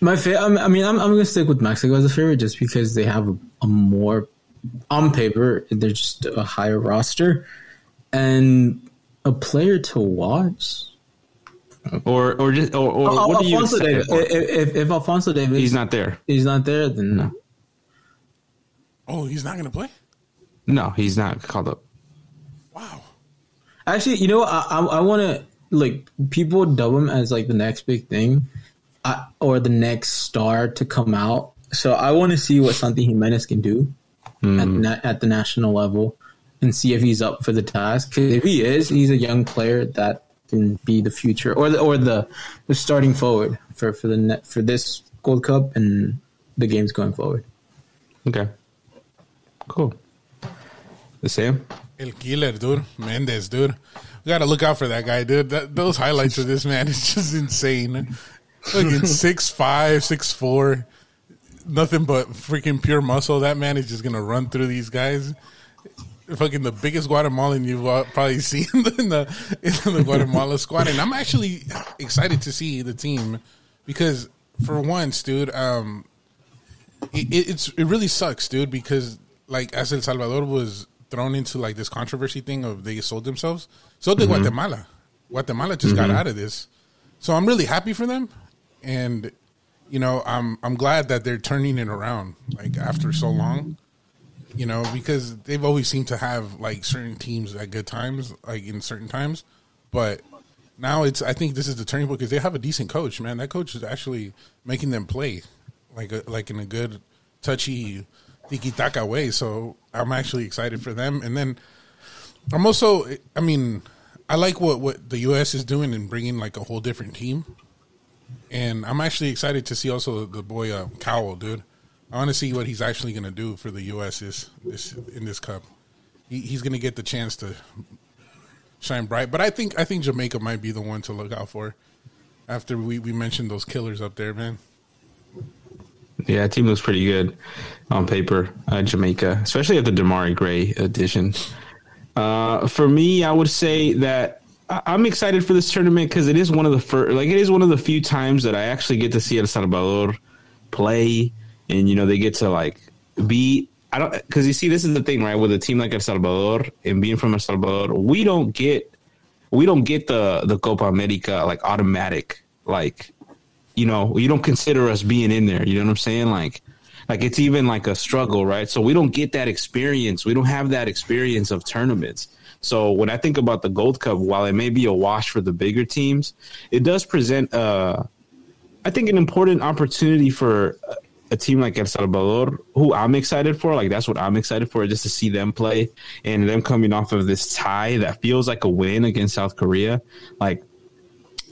my fa- I mean, I'm I'm going to stick with Mexico as a favorite just because they have a, a more on paper they're just a higher roster and a player to watch. Or or just or, or Al- what are you Alfonso excited Davis. for? If, if, if Alfonso Davis He's not there. he's not there, then Oh, he's not going to play. No, he's not called up. Wow. Actually, you know, what? I I, I want to like people dub him as like the next big thing, I, or the next star to come out. So I want to see what Santi Jimenez can do at the, na- at the national level, and see if he's up for the task. 'Cause if he is, he's a young player that can be the future or the or the, the starting forward for for the net for this Gold Cup and the games going forward. Okay, cool. The same. El killer, dude. Mendez, dude. We gotta look out for that guy, dude. That, those highlights of this man is just insane. Fucking six five, six four, nothing but freaking pure muscle. That man is just gonna run through these guys. Fucking the biggest Guatemalan you've uh, probably seen in the in the Guatemala squad, and I'm actually excited to see the team because for once, dude, um, it, it's it really sucks, dude, because like as El Salvador was thrown into like this controversy thing of they sold themselves, so did mm-hmm. Guatemala. Guatemala just got mm-hmm. out of this, so I'm really happy for them, and you know I'm I'm glad that they're turning it around like after so long, you know, because they've always seemed to have like certain teams at good times, like in certain times, but now it's I think this is the turning point because they have a decent coach, man. That coach is actually making them play like a, like in a good touchy tiki taka way. So I'm actually excited for them. And then I'm also I mean I like what what the US is doing and bringing like a whole different team. And I'm actually excited to see also the boy uh, Cowell, dude. I want to see what he's actually going to do for the U.S. this in this cup. He, he's going to get the chance to shine bright. But I think I think Jamaica might be the one to look out for. After we, we mentioned those killers up there, man. Yeah, team looks pretty good on paper. Uh, Jamaica, especially at the Demarai Gray edition. Uh, for me, I would say that I- I'm excited for this tournament because it is one of the first, like it is one of the few times that I actually get to see El Salvador play, and you know they get to like be. I don't because you see this is the thing right with a team like El Salvador and being from El Salvador, we don't get we don't get the the Copa America like automatic like you know, you don't consider us being in there. You know what I'm saying? Like, like it's even like a struggle, right? So we don't get that experience. We don't have that experience of tournaments. So when I think about the Gold Cup, while it may be a wash for the bigger teams, it does present, uh, I think, an important opportunity for a- team like El Salvador, who I'm excited for. Like that's what I'm excited for, just to see them play and them coming off of this tie that feels like a win against South Korea. Like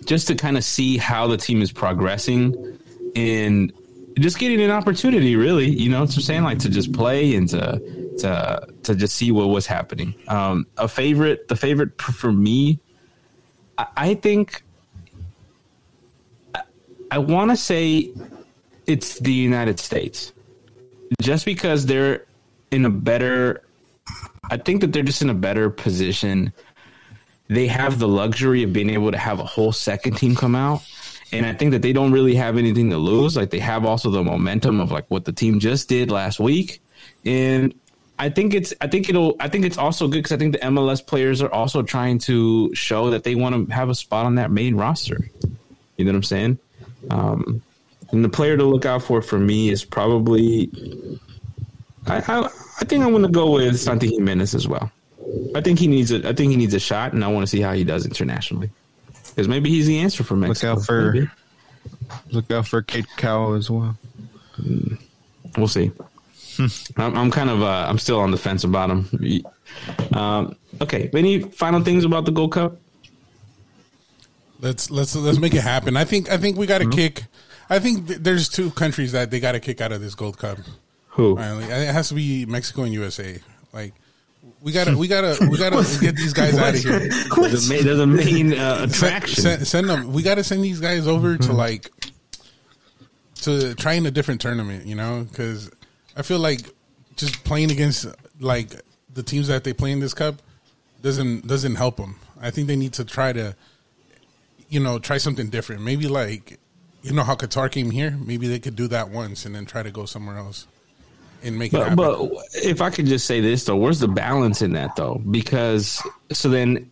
just to kind of see how the team is progressing and just getting an opportunity really you know what i'm saying like to just play and to to to just see what was happening. Um a favorite the favorite for me i, I think i, I want to say it's the united states. Just because they're in a better i think that they're just in a better position they have the luxury of being able to have a whole second team come out. And I think that they don't really have anything to lose. Like they have also the momentum of like what the team just did last week. And I think it's I think it'll I think it's also good because I think the MLS players are also trying to show that they want to have a spot on that main roster. You know what I'm saying? Um, and the player to look out for for me is probably I I, I think I'm going to go with Santi Jimenez as well. I think he needs a. I think he needs a shot, and I want to see how he does internationally. Because maybe he's the answer for Mexico. Look out for- Maybe. Look out for Cade Cowell as well. We'll see. I'm, I'm kind of. Uh, I'm still on the fence about him. Um, okay. Any final things about the Gold Cup? Let's let's let's make it happen. I think I think we got to kick. I think th- there's two countries that they got to kick out of this Gold Cup. Who? Finally, it has to be Mexico and USA. Like we gotta we gotta we gotta get these guys out of here. There's a, ma- there's a main uh, Send, attraction. send, send them. We gotta send these guys over to like to trying a different tournament. You know, because I feel like just playing against like the teams that they play in this cup doesn't doesn't help them. I think they need to try to you know try something different. Maybe like you know how Qatar came here. Maybe they could do that once and then try to go somewhere else and make it But, happen. but if I could just say this though, where's the balance in that though? Because so then,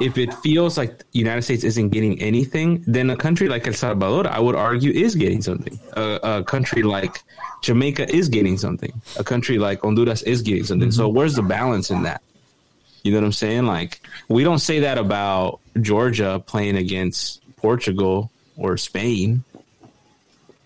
if it feels like the United States isn't getting anything, then a country like El Salvador, I would argue, is getting something. A, a country like Jamaica is getting something. A country like Honduras is getting something. So mm-hmm. where's the balance in that? You know what I'm saying? Like we don't say that about Georgia playing against Portugal or Spain.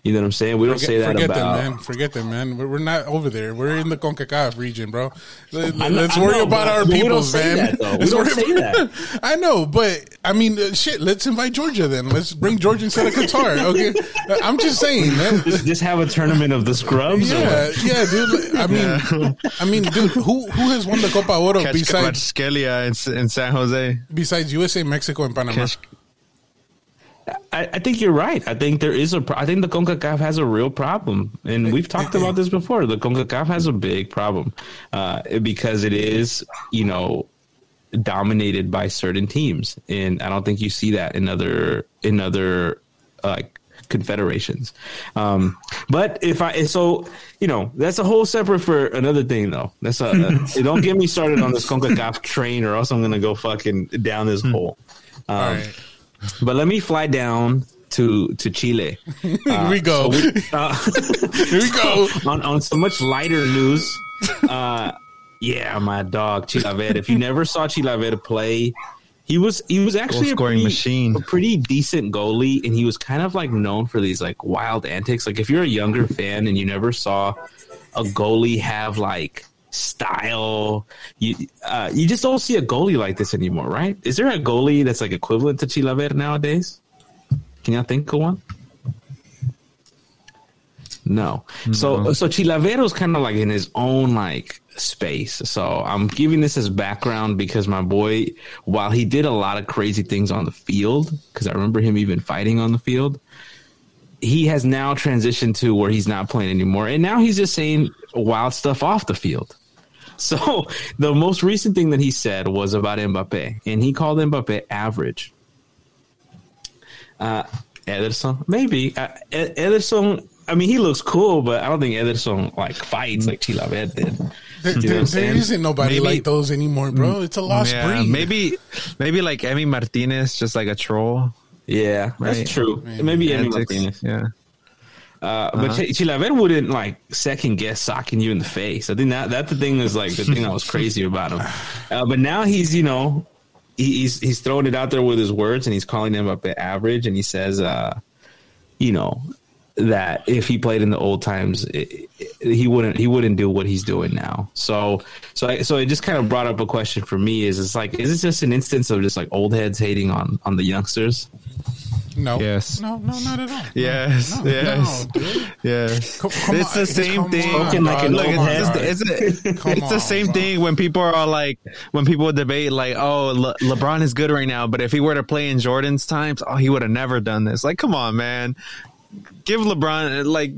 You know what I'm saying? We don't say that forget about. them, man. Forget them, man. We're, we're not over there. We're in the Concacaf region, bro. Let, us worry know, about but our we don't peoples, say man. that. We don't worry say about- I know, but I mean, uh, shit. Let's invite Georgia then. Let's bring Georgia instead of Qatar. Okay, I'm just saying, man. Just, just have a tournament of the scrubs. Yeah, yeah, dude. I mean, I mean, dude, who who has won the Copa Oro Catch besides Scalia in, in San Jose. besides USA, Mexico, and Panama? Catch, I, I think you're right. I think there is a. I think the Concacaf has a real problem, and we've talked about this before. The Concacaf has a big problem uh, because it is, you know, dominated by certain teams, and I don't think you see that in other in other like confederations. Um, but if I so you know that's a whole separate for another thing though. That's a don't get me started on this Concacaf train, or else I'm gonna go fucking down this hole. Um, All right, but let me fly down to to Chile. here we go. Uh, here we go. on on so much lighter news. Uh, yeah, my dog Chilavert. If you never saw Chilavert play, he was he was actually a Goal-scoring pretty, machine. a pretty decent goalie, and he was kind of like known for these like wild antics. Like if you're a younger fan and you never saw a goalie have like style, you uh, you just don't see a goalie like this anymore, right? Is there a goalie that's like equivalent to Chilavert nowadays? Can y'all think of one? No. So so Chilavert's kind of like in his own like space. So I'm giving this as background because my boy, while he did a lot of crazy things on the field, because I remember him even fighting on the field, he has now transitioned to where he's not playing anymore, and now he's just saying wild stuff off the field. So the most recent thing that he said was about Mbappe, and he called Mbappe average. Uh, Ederson, maybe uh, Ederson. I mean, he looks cool, but I don't think Ederson like fights like Chilavert did. There, You know there, what I'm there saying? isn't nobody Maybe- like those anymore, bro. It's a lost yeah, breed. maybe maybe like Emi Martinez, just like a troll. Yeah, that's true. Maybe Emi Antics, Martinez. Yeah. Uh, but Ch- Chilavert wouldn't like second guess socking you in the face. I think that that the thing is like the thing that was crazy about him. Uh, but now he's you know he, he's he's throwing it out there with his words and he's calling them up at average and he says uh you know that if he played in the old times it, it- he wouldn't he wouldn't do what he's doing now. So so I, so it just kind of brought up a question for me is it's like is this just an instance of just like old heads hating on on the youngsters? No, Yes. no, no, not at all. Yes. no, yes. no, dude. Yes. Come- come it's on, the same thing. on, like Look, old it's, it's, it's, Come the same bro. thing when people are like, when people debate like, oh, Le- LeBron is good right now, but if he were to play in Jordan's times, oh, he would have never done this. Like, come on, man. Give LeBron like,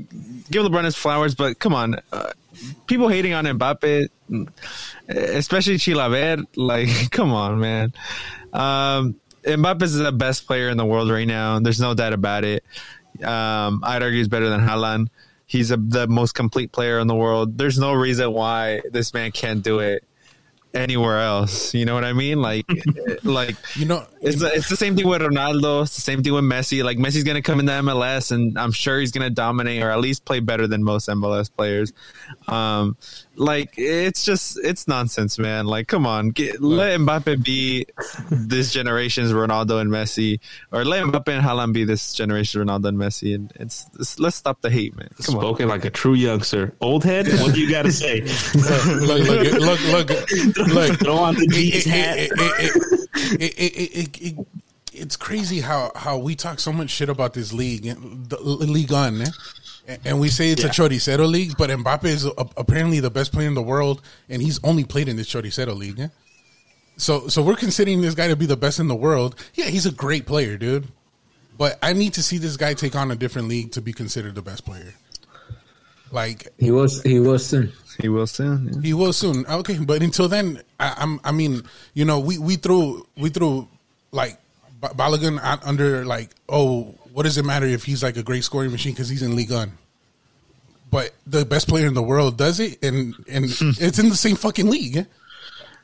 give LeBron his flowers, but come on, uh, people hating on Mbappe, especially Chilavert, like, come on, man. Um, Mbappe is the best player in the world right now. There's no doubt about it. Um, I'd argue he's better than Haaland. He's a, the most complete player in the world. There's no reason why this man can't do it anywhere else. You know what I mean? Like, like You know, it's the, it's the same thing with Ronaldo. It's the same thing with Messi. Like Messi's gonna come into MLS, and I'm sure he's gonna dominate or at least play better than most MLS players. Um, like it's just it's nonsense, man. Like, come on, get, let Mbappe be this generation's Ronaldo and Messi, or let Mbappe and Haaland be this generation's Ronaldo and Messi. And it's, it's let's stop the hate, man. Come on. Spoken like a true youngster. Old head, what do you got to say? look, look, look, look, look. Throw on the It- G's it- hat. it- it- it- it- it- it- It's crazy how how we talk so much shit about this league, the league on, eh? And we say it's a choricero league, but Mbappe is a- apparently the best player in the world, and he's only played in this choricero league. eh? So, so we're considering this guy to be the best in the world. Yeah, he's a great player, dude. But I need to see this guy take on a different league to be considered the best player. Like He was he was soon. He will soon. yeah. he will soon. Okay, but until then, I, I'm. I mean, you know, we we threw we threw like Ba- Balogun under like, oh, what does it matter if he's like a great scoring machine because he's in League One? But the best player in the world does it, and and it's in the same fucking league.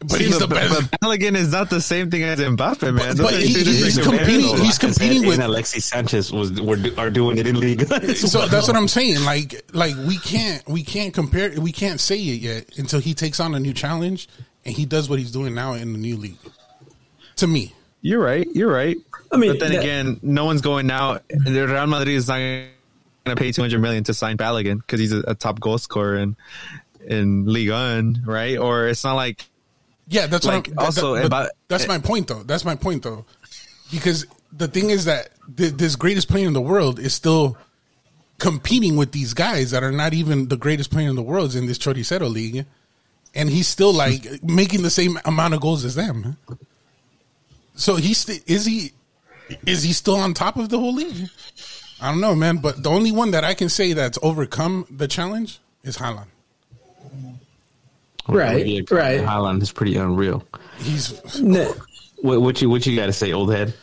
But See, he's the but, best. but Balogun is not the same thing as Mbappe, man. But- but he- he's competing- players. he's competing with- And Alexis Sanchez was were, do- are doing it in league. so that's what I'm saying. Like, like we can't we can't compare we can't say it yet until he takes on a new challenge and he does what he's doing now in the new league. To me, You're right. You're right. I mean, but then that- again, no one's going out. The Real Madrid is not gonna pay two hundred million to sign Balogun because he's a, a, top goal scorer in in Ligue 1, right? Or it's not like yeah, that's like what I'm, also that, about, that's my point though. That's my point though, because the thing is that th- this greatest player in the world is still competing with these guys that are not even the greatest player in the world in this Choricero league, and he's still like making the same amount of goals as them. So he's st- is he is he still on top of the whole league? I don't know, man. But the only one that I can say that's overcome the challenge is Haaland. Right, right. Haaland is pretty unreal. He's no. what, what you what you got to say, old head?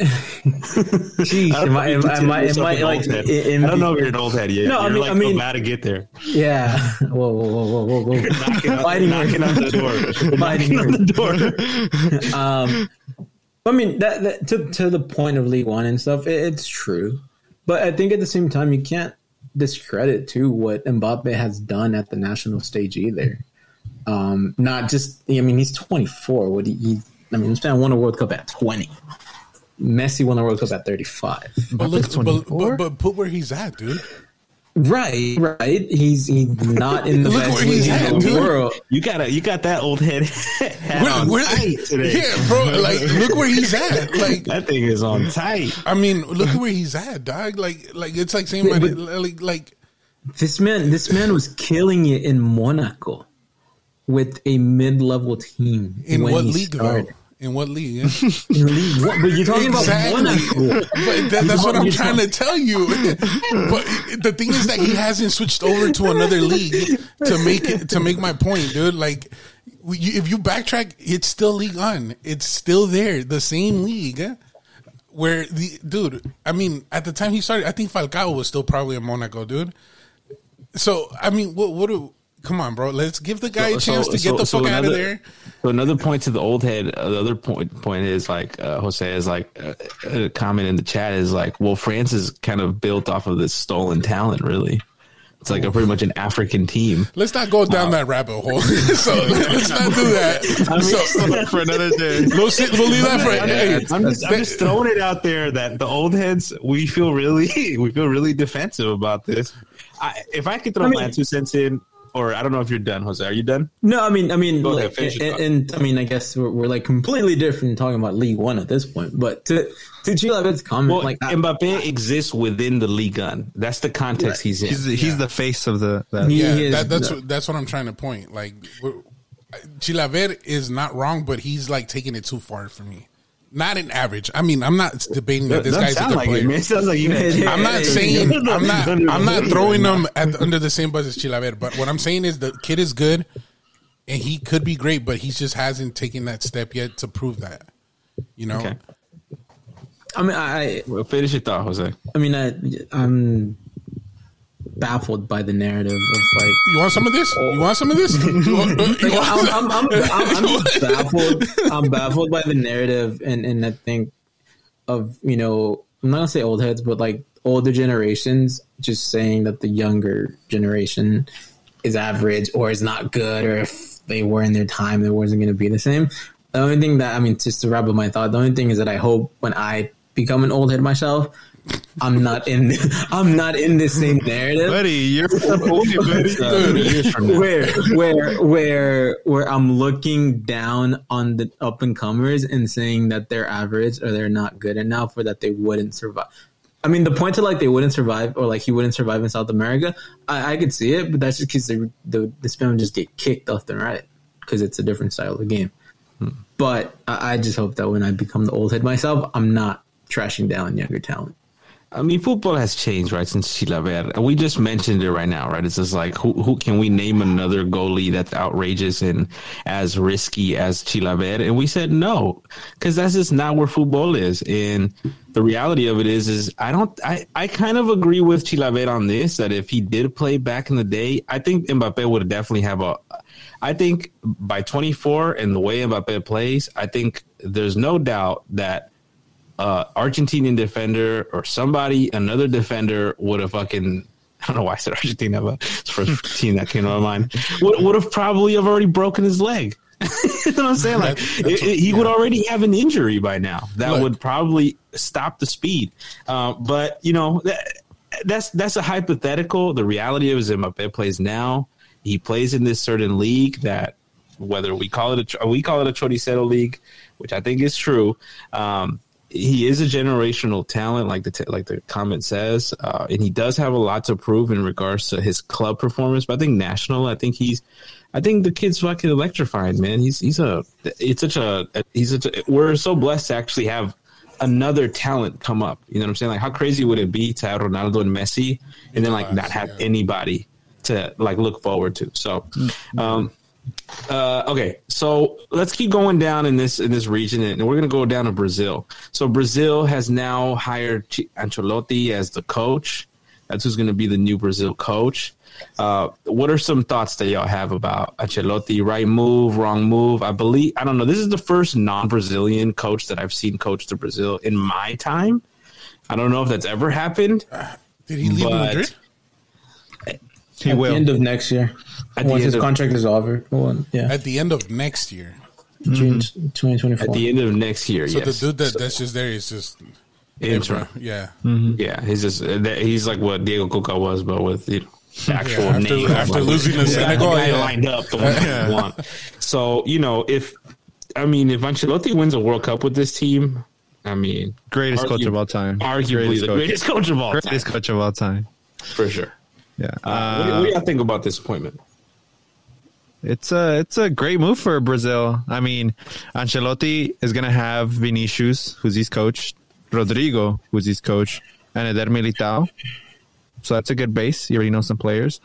Jeez, am I, am, am I, am I like? In, I don't know if you're an old head yet. No, you're I mean, like I mean, about to get there. Yeah. Whoa, whoa, whoa, whoa, whoa, whoa! knocking, out, Fighting knocking on the door. Fighting on the door. um, I mean, that, that to to the point of League One and stuff, it, it's true, but I think at the same time you can't discredit too what Mbappe has done at the national stage either. Um, not just, I mean, he's 24. What he, he I mean, this man won a World Cup at 20. Messi won the World Cup at 35. But look, but, but, but put where he's at, dude. Right, right. He's he's not in the best he's league at, in the dude. world. You got a, you got that old head hat Where- on where- tight today. yeah, bro. Like, look where he's at. Like, That thing is on tight. I mean, look where he's at, dog. Like, like it's like saying, But- my, but- like, like, This man, this man was killing it in Monaco with a mid-level team. in when what he league started. though? In what league? In League One. But you're talking exactly. about Monaco. But that, that's what I'm trying to tell you. but the thing is that he hasn't switched over to another league to make it to make my point, dude. Like, if you backtrack, it's still League On. It's still there, the same league. Where the dude, I mean, at the time he started, I think Falcao was still probably in Monaco, dude. So I mean, what what do? Come on, bro. Let's give the guy a chance to get the fuck out of there. So another point to the old head. Uh, the other point point is like uh, Jose is like uh, a comment in the chat is like, well, France is kind of built off of this stolen talent. Really, it's like a pretty much an African team. Let's not go down that rabbit hole. so let's not do that. so, for another day. we'll, sit, we'll leave that for. hey, I'm just, I'm just throwing it out there that the old heads we feel really we feel really defensive about this. I, if I could throw I mean- my two cents in, or I don't know if you're done, Jose. Are you done? No, I mean, I mean, Go ahead, like, finish and, and, I mean, I guess we're, we're like completely different talking about League One at this point. But to to Chilavert's comment, Well, like, I- Mbappe exists within the league gun. That's the context he's in. He's the, he's the face of the. That. He yeah, that, that's what, that's what I'm trying to point. Like, we're- Chilavert is not wrong, but he's like taking it too far for me. Not an average. I mean, I'm not debating that this Doesn't guy's a sound good like player. it, man. It sounds like you. I'm not saying I'm not I'm not throwing them at, under the same bus as Chilavert, but what I'm saying is the kid is good and he could be great, but he just hasn't taken that step yet to prove that. You know, Okay. I mean, I, Well, finish your thought, Jose. I mean, I, I'm baffled by the narrative of like. you want some of this? You want some of this? You want, you want I'm, some- I'm, I'm, I'm, I'm baffled. I'm baffled by the narrative, and and I think of you know I'm not gonna say old heads, but like older generations just saying that the younger generation is average or is not good, or if they were in their time, it wasn't gonna be the same. The only thing that I mean, just to wrap up my thought, the only thing is that I hope when I become an old head myself. I'm not in. I'm not in the same narrative Buddy, you're buddy. years from now. where where where where I'm looking down on the up and comers and saying that they're average or they're not good enough or that they wouldn't survive. I mean, the point to like they wouldn't survive or like he wouldn't survive in South America, I, I could see it, but that's just because the the the spam would just get kicked left and right because it's a different style of game. Hmm. But I, I just hope that when I become the old head myself, I'm not trashing down younger talent. I mean, football has changed, right, since Chilavert. We just mentioned it right now, right? It's just like, who, who can we name another goalie that's outrageous and as risky as Chilavert? And we said no, because that's just not where football is. And the reality of it is, is I don't, I, I kind of agree with Chilavert on this, that if he did play back in the day, I think Mbappe would definitely have a, I think by 24 and the way Mbappe plays, I think there's no doubt that uh, Argentinian defender or somebody, another defender would have fucking. I don't know why I said Argentina, but it's the first team that came to my mind. Would, would have probably have already broken his leg. you know what I'm saying? Like That- it, that's it- what- he would already have an injury by now that Look. would probably stop the speed. Uh, but you know, that, that's that's a hypothetical. The reality is Mbappe plays now. He plays in this certain league that whether we call it a we call it a Choricero league, which I think is true. Um, he is a generational talent, like the t- like the comment says, uh, and he does have a lot to prove in regards to his club performance. But I think national, I think he's, I think the kid's fucking electrifying, man. He's he's a it's such a he's such a, we're so blessed to actually have another talent come up. You know what I'm saying? Like, how crazy would it be to have Ronaldo and Messi, and then like not have anybody to like look forward to? So, um, uh, okay, so let's keep going down in this in this region, and we're gonna go down to Brazil. So Brazil has now hired Ancelotti as the coach. That's who's gonna be the new Brazil coach. Uh, what are some thoughts that y'all have about Ancelotti? Right move, wrong move? I believe I don't know. This is the first non-Brazilian coach that I've seen coach the Brazil in my time. I don't know if that's ever happened. Did he leave But- Madrid? He At will. the end of next year, At once his of- contract is over. Well, yeah, At the end of next year. June mm-hmm. twenty twenty At the end of next year, So yes. the dude that, that's just there is just Interim. Yeah. Mm-hmm. Yeah, he's just he's like what Diego Cocca was, but with you know, the actual after- name. after losing to the guy- Senegal, the yeah. lined up the one that you want. So you know, if I mean, if Ancelotti wins a World Cup with this team, I mean, Greatest coach of all time. arguably greatest the coach. greatest coach of all Greatest time, coach of all time. for sure. Yeah. Uh, what, do- what do y'all think about this appointment? It's a it's a great move for Brazil. I mean, Ancelotti is gonna have Vinicius, who's his coach, Rodrygo, who's his coach, and Eder Militao. So that's a good base. You already know some players,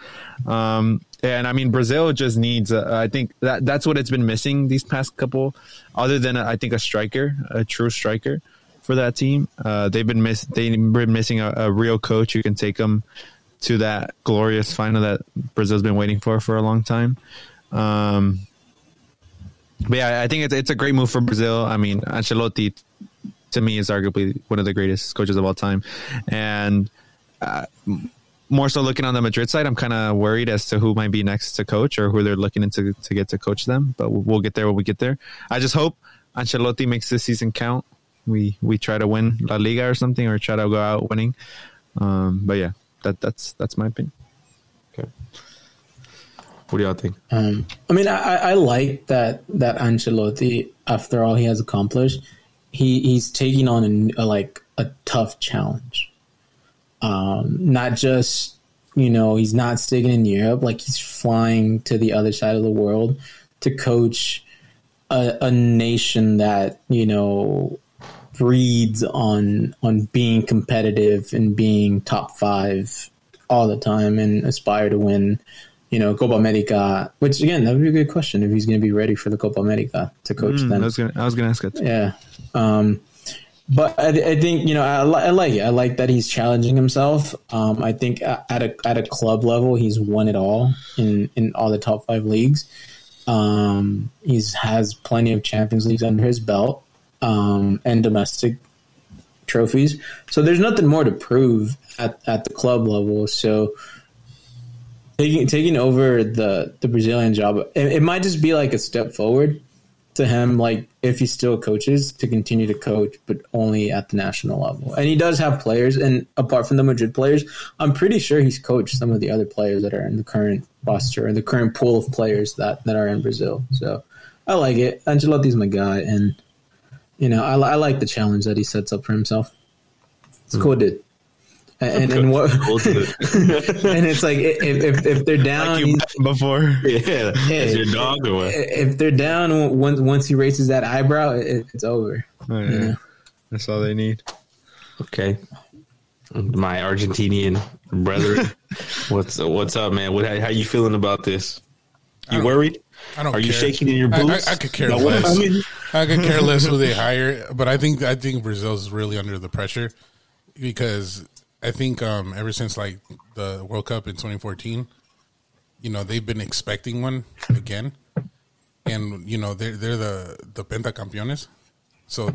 um, and I mean Brazil just needs. Uh, I think that that's what it's been missing these past couple. Other than uh, I think a striker, a true striker for that team. Uh, they've been miss they've been missing a, a real coach who can take them to that glorious final that Brazil's been waiting for for a long time. Um, but yeah, I think it's it's a great move for Brazil. I mean, Ancelotti to me is arguably one of the greatest coaches of all time, and uh, more so looking on the Madrid side, I'm kind of worried as to who might be next to coach or who they're looking into to get to coach them. But we'll, get there when we get there. I just hope Ancelotti makes this season count. We we try to win La Liga or something, or try to go out winning. Um, but yeah, that that's that's my opinion. Okay. What do y'all think? Um, I mean, I, I I like that that Ancelotti, after all he has accomplished, he he's taking on a, a like a tough challenge. Um, not just you know he's not sticking in Europe, like he's flying to the other side of the world to coach a, a nation that you know breeds on on being competitive and being top five all the time and aspire to win you know, Copa America, which again, that would be a good question if he's going to be ready for the Copa America to coach Mm, them. I was was gonna ask that. too. Yeah. Um, but I, I think, you know, I, I like it. I like that he's challenging himself. Um, I think at a, at a club level, he's won it all in, in all the top five leagues. Um, he's has plenty of Champions Leagues under his belt, um, and domestic trophies. So there's nothing more to prove at, at the club level. So, taking taking over the the Brazilian job, it, it might just be like a step forward to him. Like if he still coaches to continue to coach, but only at the national level. And he does have players, and apart from the Madrid players, I'm pretty sure he's coached some of the other players that are in the current roster and the current pool of players that that are in Brazil. So I like it. Ancelotti's my guy, and you know I, I like the challenge that he sets up for himself. It's cool, hmm. dude. And, and, and what? Cool dude. and it's like if if, if they're down, You before. yeah, is your dog or what? if they're down once once he raises that eyebrow, it, it's over. Oh, yeah. Yeah. That's all they need. Okay. My Argentinian brother, what's what's up, man? What how, how you feeling about this? You oh. worried? I don't Are you shaking in your I- I- boots? I could care No, less. I mean, I could care less who they hire, but I think I think Brazil's really under the pressure because I think um, ever since like the World Cup in 2014, you know they've been expecting one again, and you know they're they're the the pentacampeones, so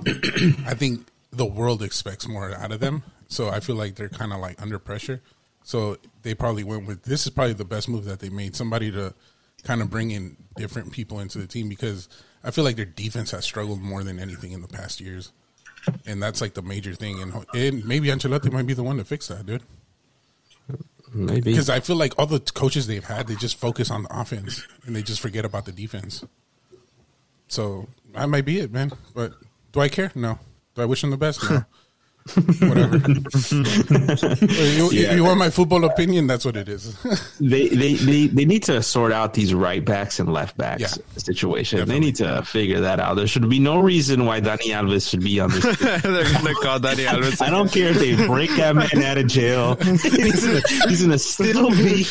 I think the world expects more out of them. So I feel like they're kind of like under pressure. So they probably went with this is probably the best move that they made. Somebody to kind of bringing different people into the team because I feel like their defense has struggled more than anything in the past years, and that's like the major thing. And, and maybe Ancelotti might be the one to fix that, dude. maybe. Because I feel like all the coaches they've had, they just focus on the offense and they just forget about the defense. So that might be it, man. But do I care? No. Do I wish him the best? No. Whatever. you, Yeah. you want my football opinion? That's what it is. they, they, they, they need to sort out these right backs and left backs Yeah. situation. Definitely. They need to figure that out. There should be no reason why Dani Alves should be on this. They're call Dani Alves. I don't care if they break that man out of jail. he's, gonna, he's gonna still be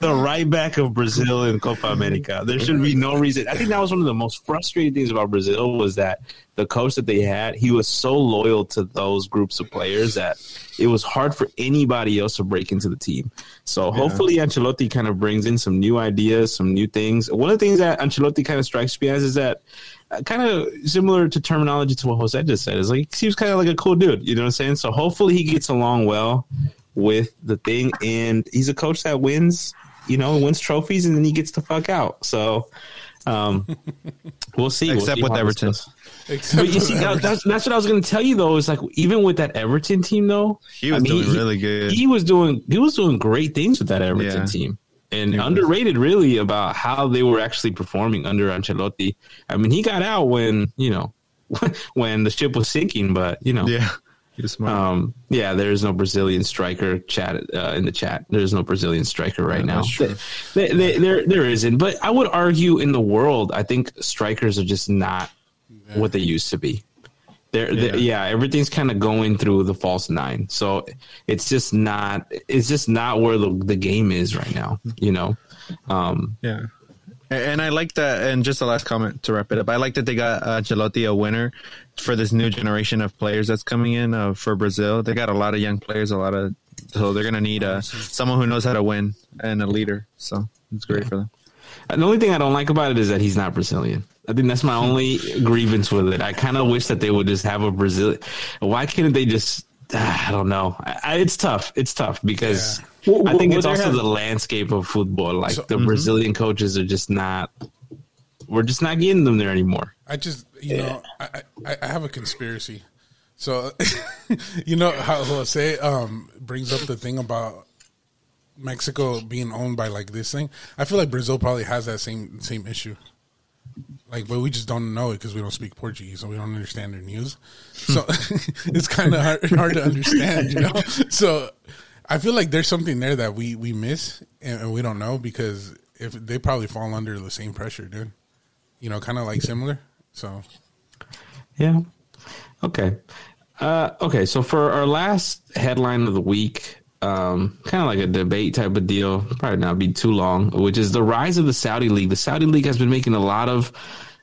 the right back of Brazil in Copa America. There should be no reason. I think that was one of the most frustrating things about Brazil was that the coach that they had, he was so loyal to those groups of players that it was hard for anybody else to break into the team. So hopefully Ancelotti kind of brings in some new ideas, some new things. One of the things that Ancelotti kind of strikes me as is that uh, kind of similar to terminology to what Jose just said. Is like he seems kind of like a cool dude. You know what I'm saying? So hopefully he gets along well with the thing, and he's a coach that wins. You know, wins trophies, and then he gets the fuck out. So. Um, we'll see. We'll Except see with Everton. goes. Except But you see, that, that's, that's what I was going to tell you though. Is like even with that Everton team though, He was I mean, doing really good. He was doing he was doing great things with that Everton Yeah. team, and He was. underrated really about how they were actually performing under Ancelotti. I mean, he got out when you know when the ship was sinking, but you know, yeah, he was smart. Um, yeah, there's no Brazilian striker chat uh, in the chat. There's no Brazilian striker right now. that's true. There, there, there, there isn't. But I would argue in the world, I think strikers are just not what they used to be. They're, yeah. Yeah. yeah, everything's kind of going through the false nine. So it's just not. It's just not where the the game is right now. You know. Um, Yeah. And I like that. And just the last comment to wrap it up. I like that they got uh, Ancelotti a winner for this new generation of players that's coming in uh, for Brazil. They got a lot of young players, a lot of so they're gonna need uh, someone who knows how to win and a leader. So it's great for them. The only thing I don't like about it is that he's not Brazilian. I think that's my only grievance with it. I kind of wish that they would just have a Brazilian. Why couldn't they just? I don't know. I, I, it's tough. It's tough because Well, I think well, it's also has- the landscape of football. Like So- the Brazilian coaches are just not. We're just not getting them there anymore. I just, you know, I, I, I have a conspiracy. So, you know how Jose um, brings up the thing about Mexico being owned by like this thing. I feel like Brazil probably has that same same issue. Like, but we just don't know it because we don't speak Portuguese, so we don't understand their news. So it's kind of hard, hard to understand, you know. So I feel like there's something there that we we miss and, and we don't know because if they probably fall under the same pressure, dude. You know, kind of like similar. So Yeah. Okay. Uh, okay. So for our last headline of the week, um, kind of like a debate type of deal, probably not be too long, which is the rise of the Saudi League. The Saudi League has been making a lot of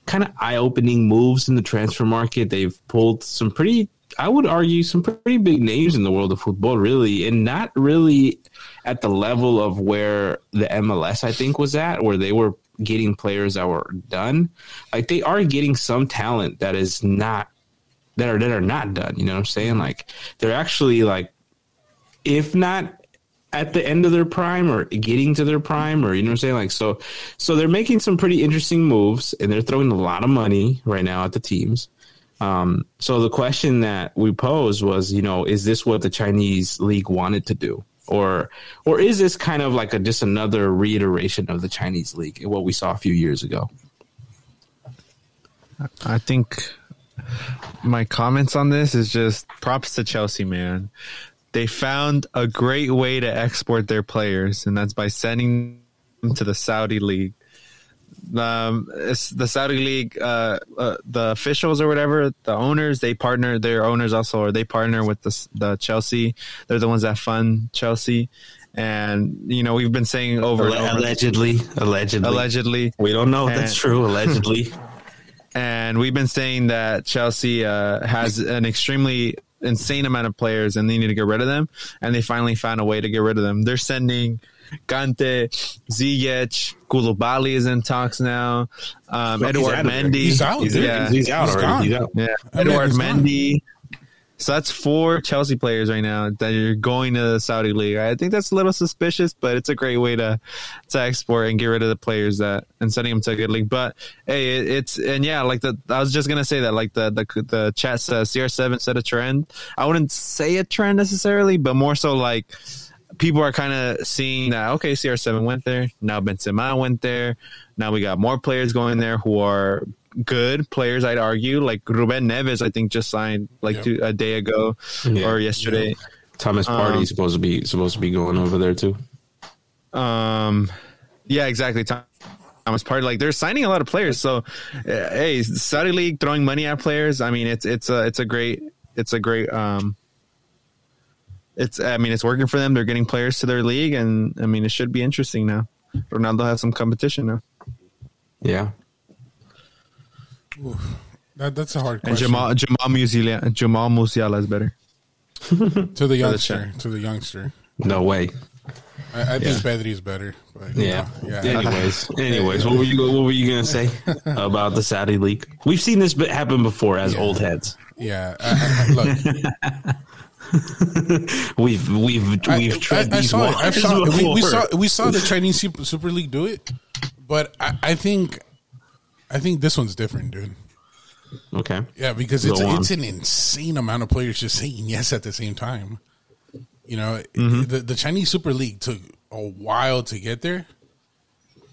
kind of eye opening moves in the transfer market. They've pulled some pretty, I would argue, some pretty big names in the world of football, really, and not really at the level of where the MLS, I think, was at, where they were getting players that were done. Like they are getting some talent that is not that are that are not done. You know what I'm saying? Like they're actually like, if not at the end of their prime or getting to their prime or you know what I'm saying? Like so so they're making some pretty interesting moves and they're throwing a lot of money right now at the teams. Um, so the question that we posed was, you know, is this what the Chinese league wanted to do? Or or is this kind of like a just another reiteration of the Chinese league and what we saw a few years ago? I think my comments on this is just props to Chelsea, man. They found a great way to export their players, and that's by sending them to the Saudi league. Um, it's the Saudi league, uh, uh, the officials or whatever, the owners, they partner. Their owners also, or they partner with the the Chelsea. They're the ones that fund Chelsea, and you know we've been saying over and over, Allegedly, allegedly, allegedly, We don't know if that's true. Allegedly, and we've been saying that Chelsea uh, has an extremely insane amount of players and they need to get rid of them. And they finally found a way to get rid of them. They're sending Kante, Ziyech, Koulibaly is in talks now. Um, Well, Edward out. Mendy. He's out, he's. Yeah. he's out He's already. gone. He's out. Yeah, I mean, Edward he's gone. Mendy. So that's four Chelsea players right now that are going to the Saudi league. I think that's a little suspicious, but it's a great way to to export and get rid of the players that and sending them to a good league. But hey, it, it's and yeah, like the I was just gonna say that like the the the chat says CR7 set a trend. I wouldn't say a trend necessarily, but more so like people are kind of seeing that okay, CR7 went there. Now Benzema went there. Now we got more players going there who are good players. I'd argue, like Ruben Neves, I think just signed like Yep. two, a day ago Yeah. or yesterday. Thomas Partey's supposed to be supposed to be going over there too. Um, yeah, exactly. Tom- Thomas Partey, like they're signing a lot of players. So, uh, hey, Saudi League throwing money at players. I mean, it's it's a it's a great it's a great um. It's I mean it's working for them. They're getting players to their league, and I mean it should be interesting now. Ronaldo has some competition now, Yeah. That, that's a hard and question. Jamal Jamal Musiala Jamal Musiala is better. to the youngster, to the youngster. No way. I, I think Pedri is better. But, Yeah. know, yeah. Anyways, anyways, what were you what were you gonna say about the Saudi league? We've seen this happen before as old heads. Yeah, I, I, I- look, We've we've we've tread I- I these saw it. I saw, we, we saw we saw the Chinese Super, Super League do it, but I, I think I think this one's different, dude. Okay. Yeah, because Go it's on. it's an insane amount of players just saying yes at the same time. You know, Mm-hmm. the the Chinese Super League took a while to get there,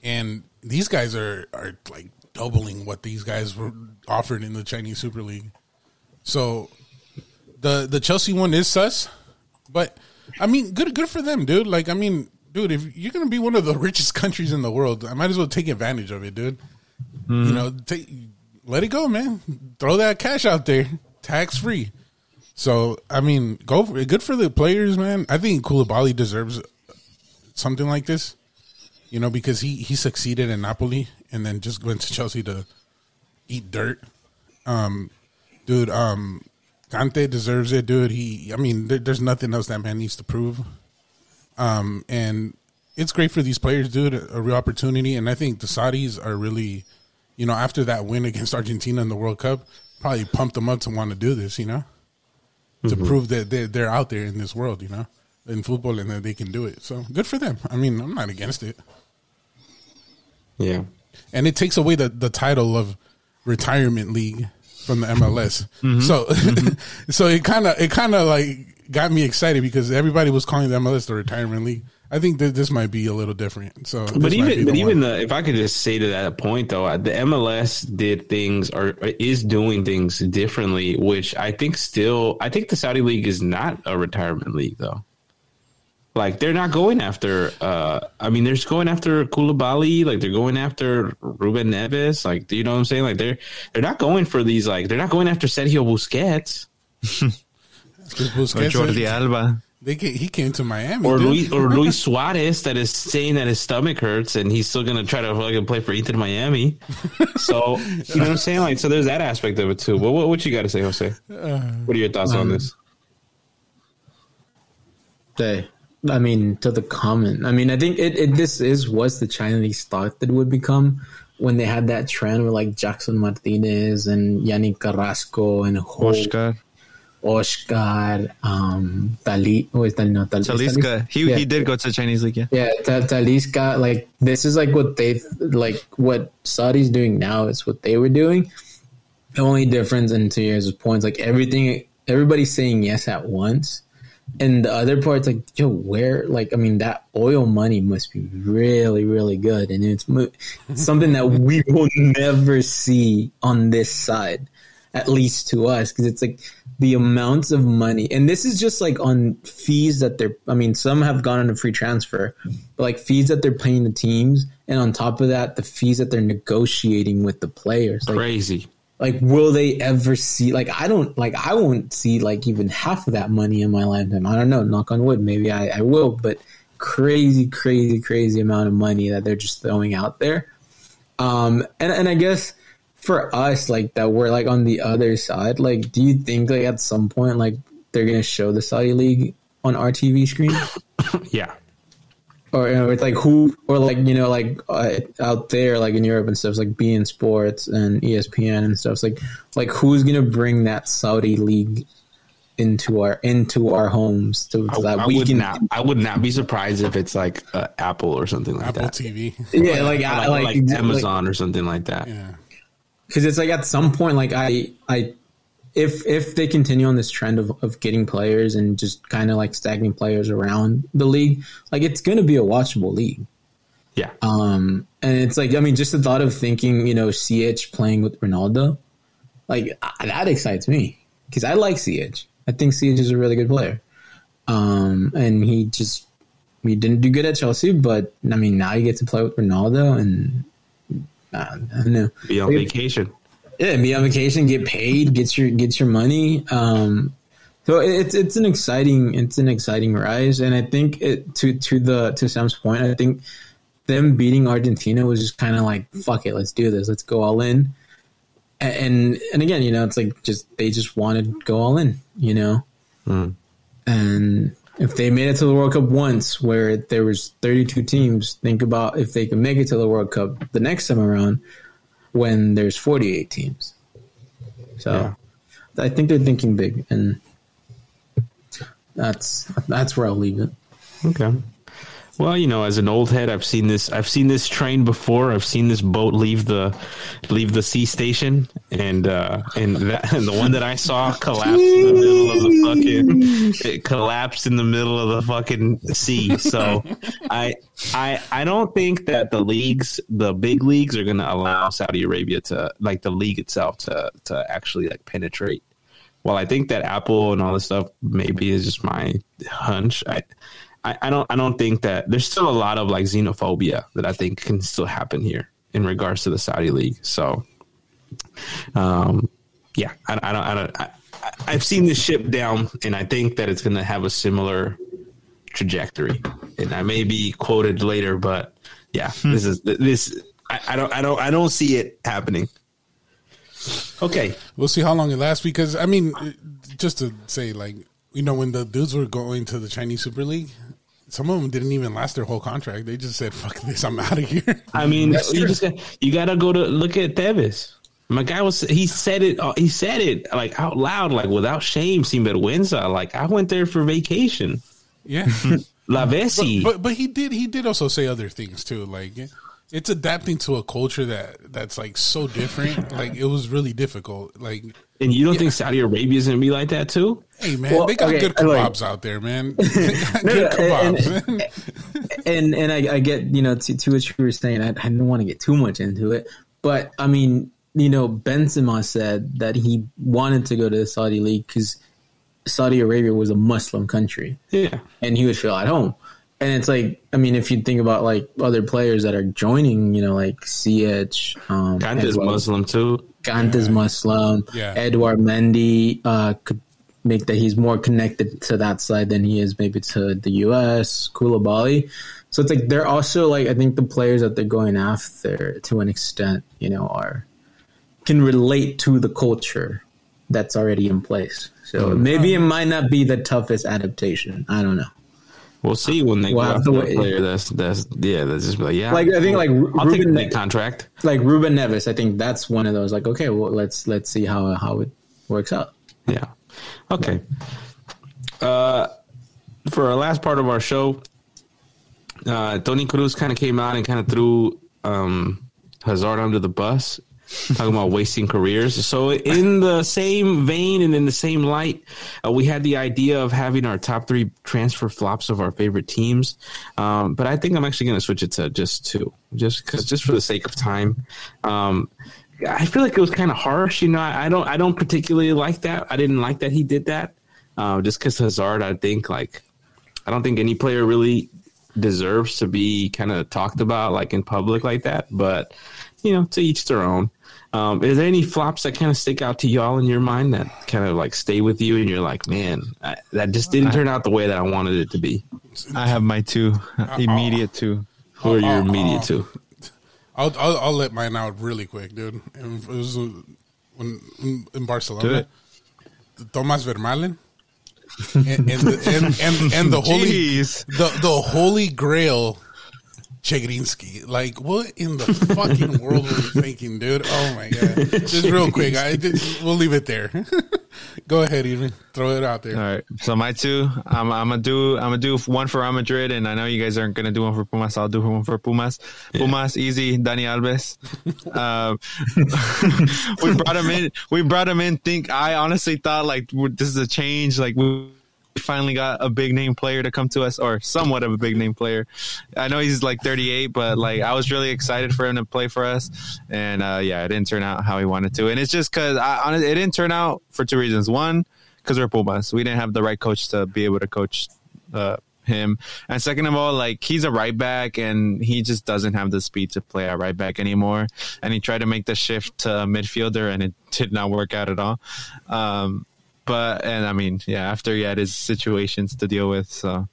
and these guys are are like doubling what these guys were offered in the Chinese Super League. So the the Chelsea one is sus, but I mean, good good for them, dude. Like, I mean, dude, if you're gonna be one of the richest countries in the world, I might as well take advantage of it, dude. You know, take let it go, man. Throw that cash out there, tax free. So, I mean, go for it. Good for the players, man. I think Koulibaly deserves something like this. You know, because he he succeeded in Napoli and then just went to Chelsea to eat dirt. Um, dude, um, Kante deserves it, dude. He, I mean, there, there's nothing else that man needs to prove. Um, and it's great for these players, dude. A, a real opportunity, and I think the Saudis are really, you know, after that win against Argentina in the World Cup, probably pumped them up to want to do this, you know, to prove that they're, they're out there in this world, you know, in football, and that they can do it. So good for them. I mean, I'm not against it, Yeah. and it takes away the the title of retirement league from the MLS. Mm-hmm. So, mm-hmm. so it kind of it kind of like got me excited because everybody was calling the MLS the retirement league. I think that this might be a little different. So, But even but the even the if I could just say to that point though, the MLS did things or is doing things differently, which I think still I think the Saudi league is not a retirement league though. Like they're not going after. uh I mean, they're just going after Koulibaly. Like they're going after Ruben Neves. Like you know what I'm saying? Like they're they're not going for these. Like they're not going after Sergio Busquets Busquets, Or Jordi Alba. they came, he came to Miami or dude. Luis or Luis Suarez that is saying that his stomach hurts and he's still gonna try to fucking play for Inter Miami. So you know what I'm saying? Like so, there's that aspect of it too. But what, what you got to say, Jose? What are your thoughts on this? They, I mean, to the comment. I mean, I think it, it this is was the Chinese thought that it would become when they had that trend with like Jackson Martinez and Yannick Carrasco and Oscar. Oscar, um, Tali, oh, is that not Tal- is Talisca. He Yeah. he did go to the Chinese league, yeah. Yeah, Ta- Talisca, like this is like what they like what Saudi's doing now is what they were doing. The only difference in two years is points. Like everything, everybody's saying yes at once, and the other part's like, yo, where? Like, I mean, that oil money must be really, really good, and it's, mo- something that we will never see on this side, at least to us, because it's like the amounts of money, and this is just like on fees that they're. I mean, some have gone on a free transfer, but like fees that they're paying the teams, and on top of that, the fees that they're negotiating with the players. Like, Crazy. Like will they ever see like i don't like i won't see like even half of that money in my lifetime. I don't know knock on wood maybe i, I will but crazy crazy crazy amount of money that they're just throwing out there. Um and, and i guess for us like that we're like on the other side like do you think like at some point like they're gonna show the saudi league on our tv screen? Yeah. Or you know, it's like who or like you know like uh, out there like in Europe and stuff it's like beIN sports and ESPN and stuff it's like like who's gonna bring that Saudi league into our into our homes to, I, so that I we would can not. I would not be surprised if it's like uh, Apple or something like Apple that. TV. yeah like Or like, like, like like Amazon or something like that. Yeah. because it's like at some point like I I if if they continue on this trend of, of getting players and just kind of like stacking players around the league, like it's going to be a watchable league. Yeah. Um, and it's like I mean, just the thought of thinking, you know, Ziyech playing with Ronaldo, like I, that excites me because I like Ziyech. I think Ziyech is a really good player. Um, and he just he didn't do good at Chelsea, but I mean, now you get to play with Ronaldo, and I don't know. Be on vacation. Yeah, be on vacation, get paid, get your get your money. Um, so it's it's an exciting it's an exciting rise, and I think it to to the to Sam's point, I think them beating Argentina was just kind of like fuck it, let's do this, let's go all in. And and again, you know, it's like just they just wanted to go all in, you know. Mm. And if they made it to the World Cup once, where there was 32 teams, think about if they can make it to the World Cup the next time around, when there's 48 teams. So, Yeah. I think they're thinking big, and that's that's where I'll leave it. Okay. Well, you know, as an old head, I've seen this. I've seen this train before. I've seen this boat leave the leave the sea station, and uh, and, that, and the one that I saw collapse in the middle of the fucking. It collapsed in the middle of the fucking sea. So, I I I don't think that the leagues, the big leagues, are going to allow Saudi Arabia to like the league itself to to actually like penetrate. Well, I think that Apple and all this stuff maybe is just my hunch. I, I, I don't I don't think that there's still a lot of like xenophobia that I think can still happen here in regards to the Saudi league. So, um, yeah, I, I don't I don't I, I- I've seen this ship down, and I think that it's going to have a similar trajectory. And I may be quoted later, but yeah, this is this. I, I don't I don't I don't see it happening. Okay, We'll see how long it lasts because I mean, just to say, like you know, when the dudes were going to the Chinese Super League, some of them didn't even last their whole contract. They just said, "Fuck this, I'm out of here." I mean, you just got, you got to go to look at Tevez. My guy was he said it uh, he said it like out loud like without shame. Sin vergüenza. Like I went there for vacation. yeah, La Vesi. but but he did he did also say other things too. Like it's adapting to a culture that that's like so different. Like it was really difficult. Like and you don't think Saudi Arabia's gonna be like that too? hey man, Well, they got okay, good I like- out there, man. No, good no, and- and and I, I get you know to, to what you were saying. I, I didn't want to get too much into it, but I mean, you know, Benzema said that he wanted to go to the Saudi league because Saudi Arabia was a Muslim country, Yeah. and he would feel at home. And it's like, I mean, if you think about like other players that are joining, you know, like Ziyech, um, Kante's Edouard- Muslim too. Kante's Muslim, Yeah. Edouard Mendy uh, could make that he's more connected to that side than he is maybe to the U.S. Koulibaly. So it's like they're also like I think the players that they're going after to an extent, you know, are can relate to the culture that's already in place. So maybe it might not be the toughest adaptation. I don't know. We'll see when they We'll have a wait. player that's that's yeah that's just like yeah Like I think like I'll take a Ruben, big contract. like Ruben Neves. I think that's one of those. Like okay, well let's let's see how how it works out. Yeah. Okay. Uh, for our last part of our show, uh, Toni Kroos kind of came out and kind of threw um, Hazard under the bus, talking about wasting careers. So, in the same vein and in the same light, uh, we had the idea of having our top three transfer flops of our favorite teams. Um, but I think I'm actually going to switch it to just two, just because, just for the sake of time. Um, I feel like it was kind of harsh. You know, I, I don't, I don't particularly like that. I didn't like that he did that. Uh, just because Hazard, I think like, I don't think any player really deserves to be kind of talked about like in public like that. But you know, to each their own. Um, is there any flops that kind of stick out to y'all in your mind that kind of like stay with you and you're like, man, I, that just didn't turn out the way that I wanted it to be? I have my two immediate two. Who are your uh, immediate uh, two? I'll, I'll I'll let mine out really quick, dude. It was uh, when in, in Barcelona. it. Thomas Vermaelen. and, and, the, and, and, and the holy Jeez. the the holy grail Chygrynskiy. Like, what in the fucking world were you thinking, dude? Oh my god! Just real quick, I just, we'll leave it there. Go ahead, even throw it out there. All right. So my two, I'm, I'm gonna do, I'm gonna do one for Real Madrid, and I know you guys aren't gonna do one for Pumas. I'll do one for Pumas. Pumas, easy. Dani Alves. Um, we brought him in. We brought him in. Think I honestly thought like this is a change. Like we finally got a big name player to come to us, or somewhat of a big name player. I know he's like 38, but like I was really excited for him to play for us, and uh, yeah, it didn't turn out how he wanted to, and it's just because I it didn't turn out for two reasons. One, because we're Pumas, we didn't have the right coach to be able to coach. Uh, him. And second of all, like he's a right back and he just doesn't have the speed to play at right back anymore. And he tried to make the shift to midfielder and it did not work out at all. Um, but and I mean, yeah, after he had his situations to deal with, so.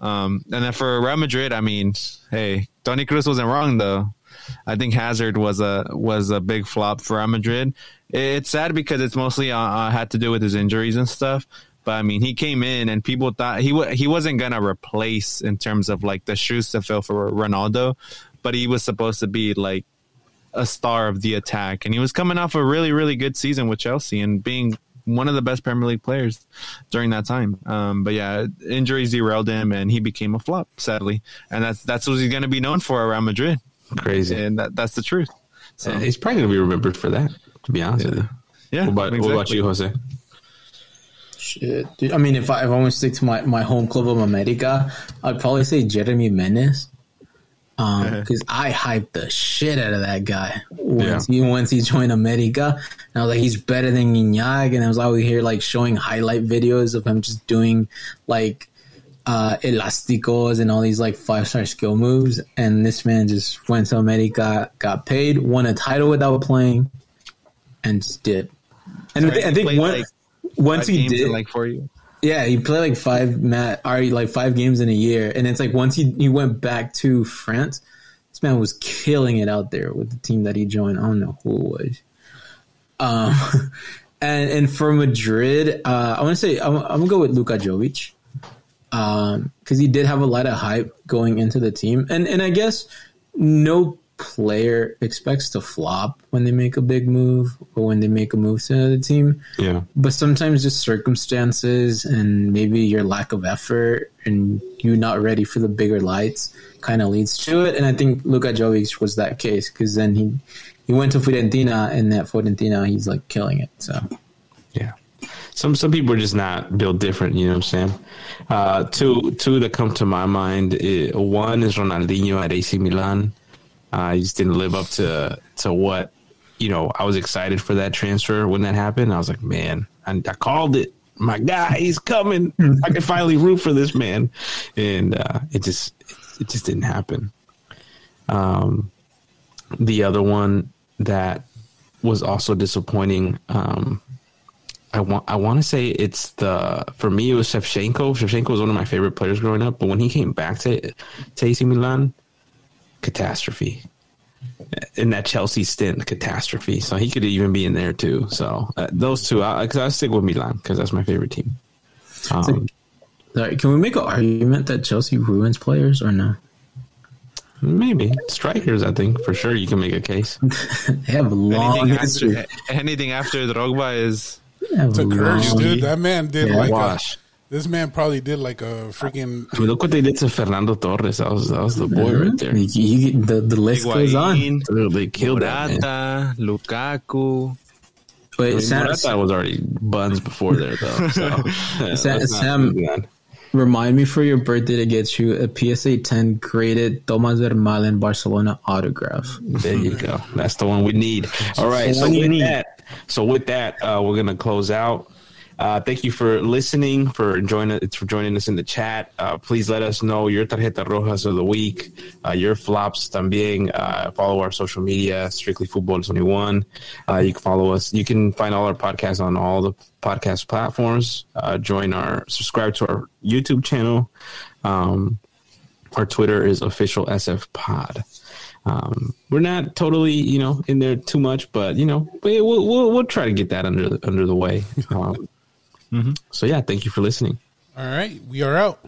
Um, and then for Real Madrid, I mean, hey, Toni Kroos wasn't wrong though. I think Hazard was a was a big flop for Real Madrid. It's sad because it's mostly uh, uh, had to do with his injuries and stuff. But I mean, he came in and people thought he w- he wasn't gonna replace in terms of like the shoes to fill for Ronaldo, but he was supposed to be like a star of the attack, and he was coming off a really really good season with Chelsea and being one of the best Premier League players during that time. Um, but yeah, injuries derailed him, and he became a flop, sadly. And that's that's what he's going to be known for around Madrid. Crazy, and that, that's the truth. So yeah, he's probably going to be remembered for that. To be honest yeah. with you. Yeah. What about, exactly. what about you, Jose? Shit, dude. I mean, if I if I want to stick to my, my home club of America, I'd probably say Jérémy Ménez. Um, because I hyped the shit out of that guy once Yeah. he once he joined America. And I was like, he's better than Gignac, and I was out here like showing highlight videos of him just doing like uh elasticos and all these like five star skill moves. And this man just went to America, got paid, won a title without playing, and just did. And I think, I think one, like, once he did, like for you. Yeah, he played like five mat, already like five games in a year, and it's like once he he went back to France, this man was killing it out there with the team that he joined. I don't know who it was. Um, and and for Madrid, uh, I want to say I'm, I'm gonna go with Luka Jovic, um, because he did have a lot of hype going into the team, and and I guess no player expects to flop when they make a big move or when they make a move to another team Yeah. but sometimes just circumstances and maybe your lack of effort and you not ready for the bigger lights kind of leads to it. And I think Luka Jovic was that case because then he he went to Fiorentina and at Fiorentina he's like killing it. So Yeah. Some some people are just not built different, you know what I'm saying? Uh, two two that come to my mind. eh, one is Ronaldinho at AC Milan. He just didn't live up to to what you know. I was excited for that transfer when that happened. I was like, man, I, I called it. My guy, he's coming. I can finally root for this man, and uh, it just it just didn't happen. Um, the other one that was also disappointing. Um, I want I want to say it's the for me it was Shevchenko. Shevchenko was one of my favorite players growing up, but when he came back to to AC Milan, catastrophe. In that Chelsea stint, catastrophe. So he could even be in there too. So uh, those two, I, cause I stick with Milan because that's my favorite team. Um, sorry, can we make an argument that Chelsea ruins players or no? maybe strikers. I think for sure you can make a case. They have a long Anything history. after, anything after Drogba is They It's a curse, dude. That man did Yeah. like a, Wash. This man probably did like a freaking I mean, look what they did to Fernando Torres. That was that was the boy right there. You- you- the, the list goes on. Higuain, Dude, They killed that. Man. Lukaku. But I mean, Sam, Morata was already buns before there, though. So, yeah, Sam- Sam- remind me for your birthday to get you a PSA 10 graded Thomas Vermaelen Barcelona autograph. There you go. That's the one we need. All right. So one with need. that, so with that, uh, we're gonna close out. Uh, thank you for listening, for joining, for joining us in the chat. Uh, please let us know your tarjeta rojas of the week, uh, your flops también. Uh, follow our social media, Strictly Football 21. Uh, you can follow us. You can find all our podcasts on all the podcast platforms. Uh, join our, subscribe to our YouTube channel. Um, our Twitter is official SF Pod. Um, we're not totally, you know, in there too much, but you know, we- we'll we'll, we'll try to get that under the, under the way. Um, Mm-hmm. So yeah, thank you for listening. All right, we are out.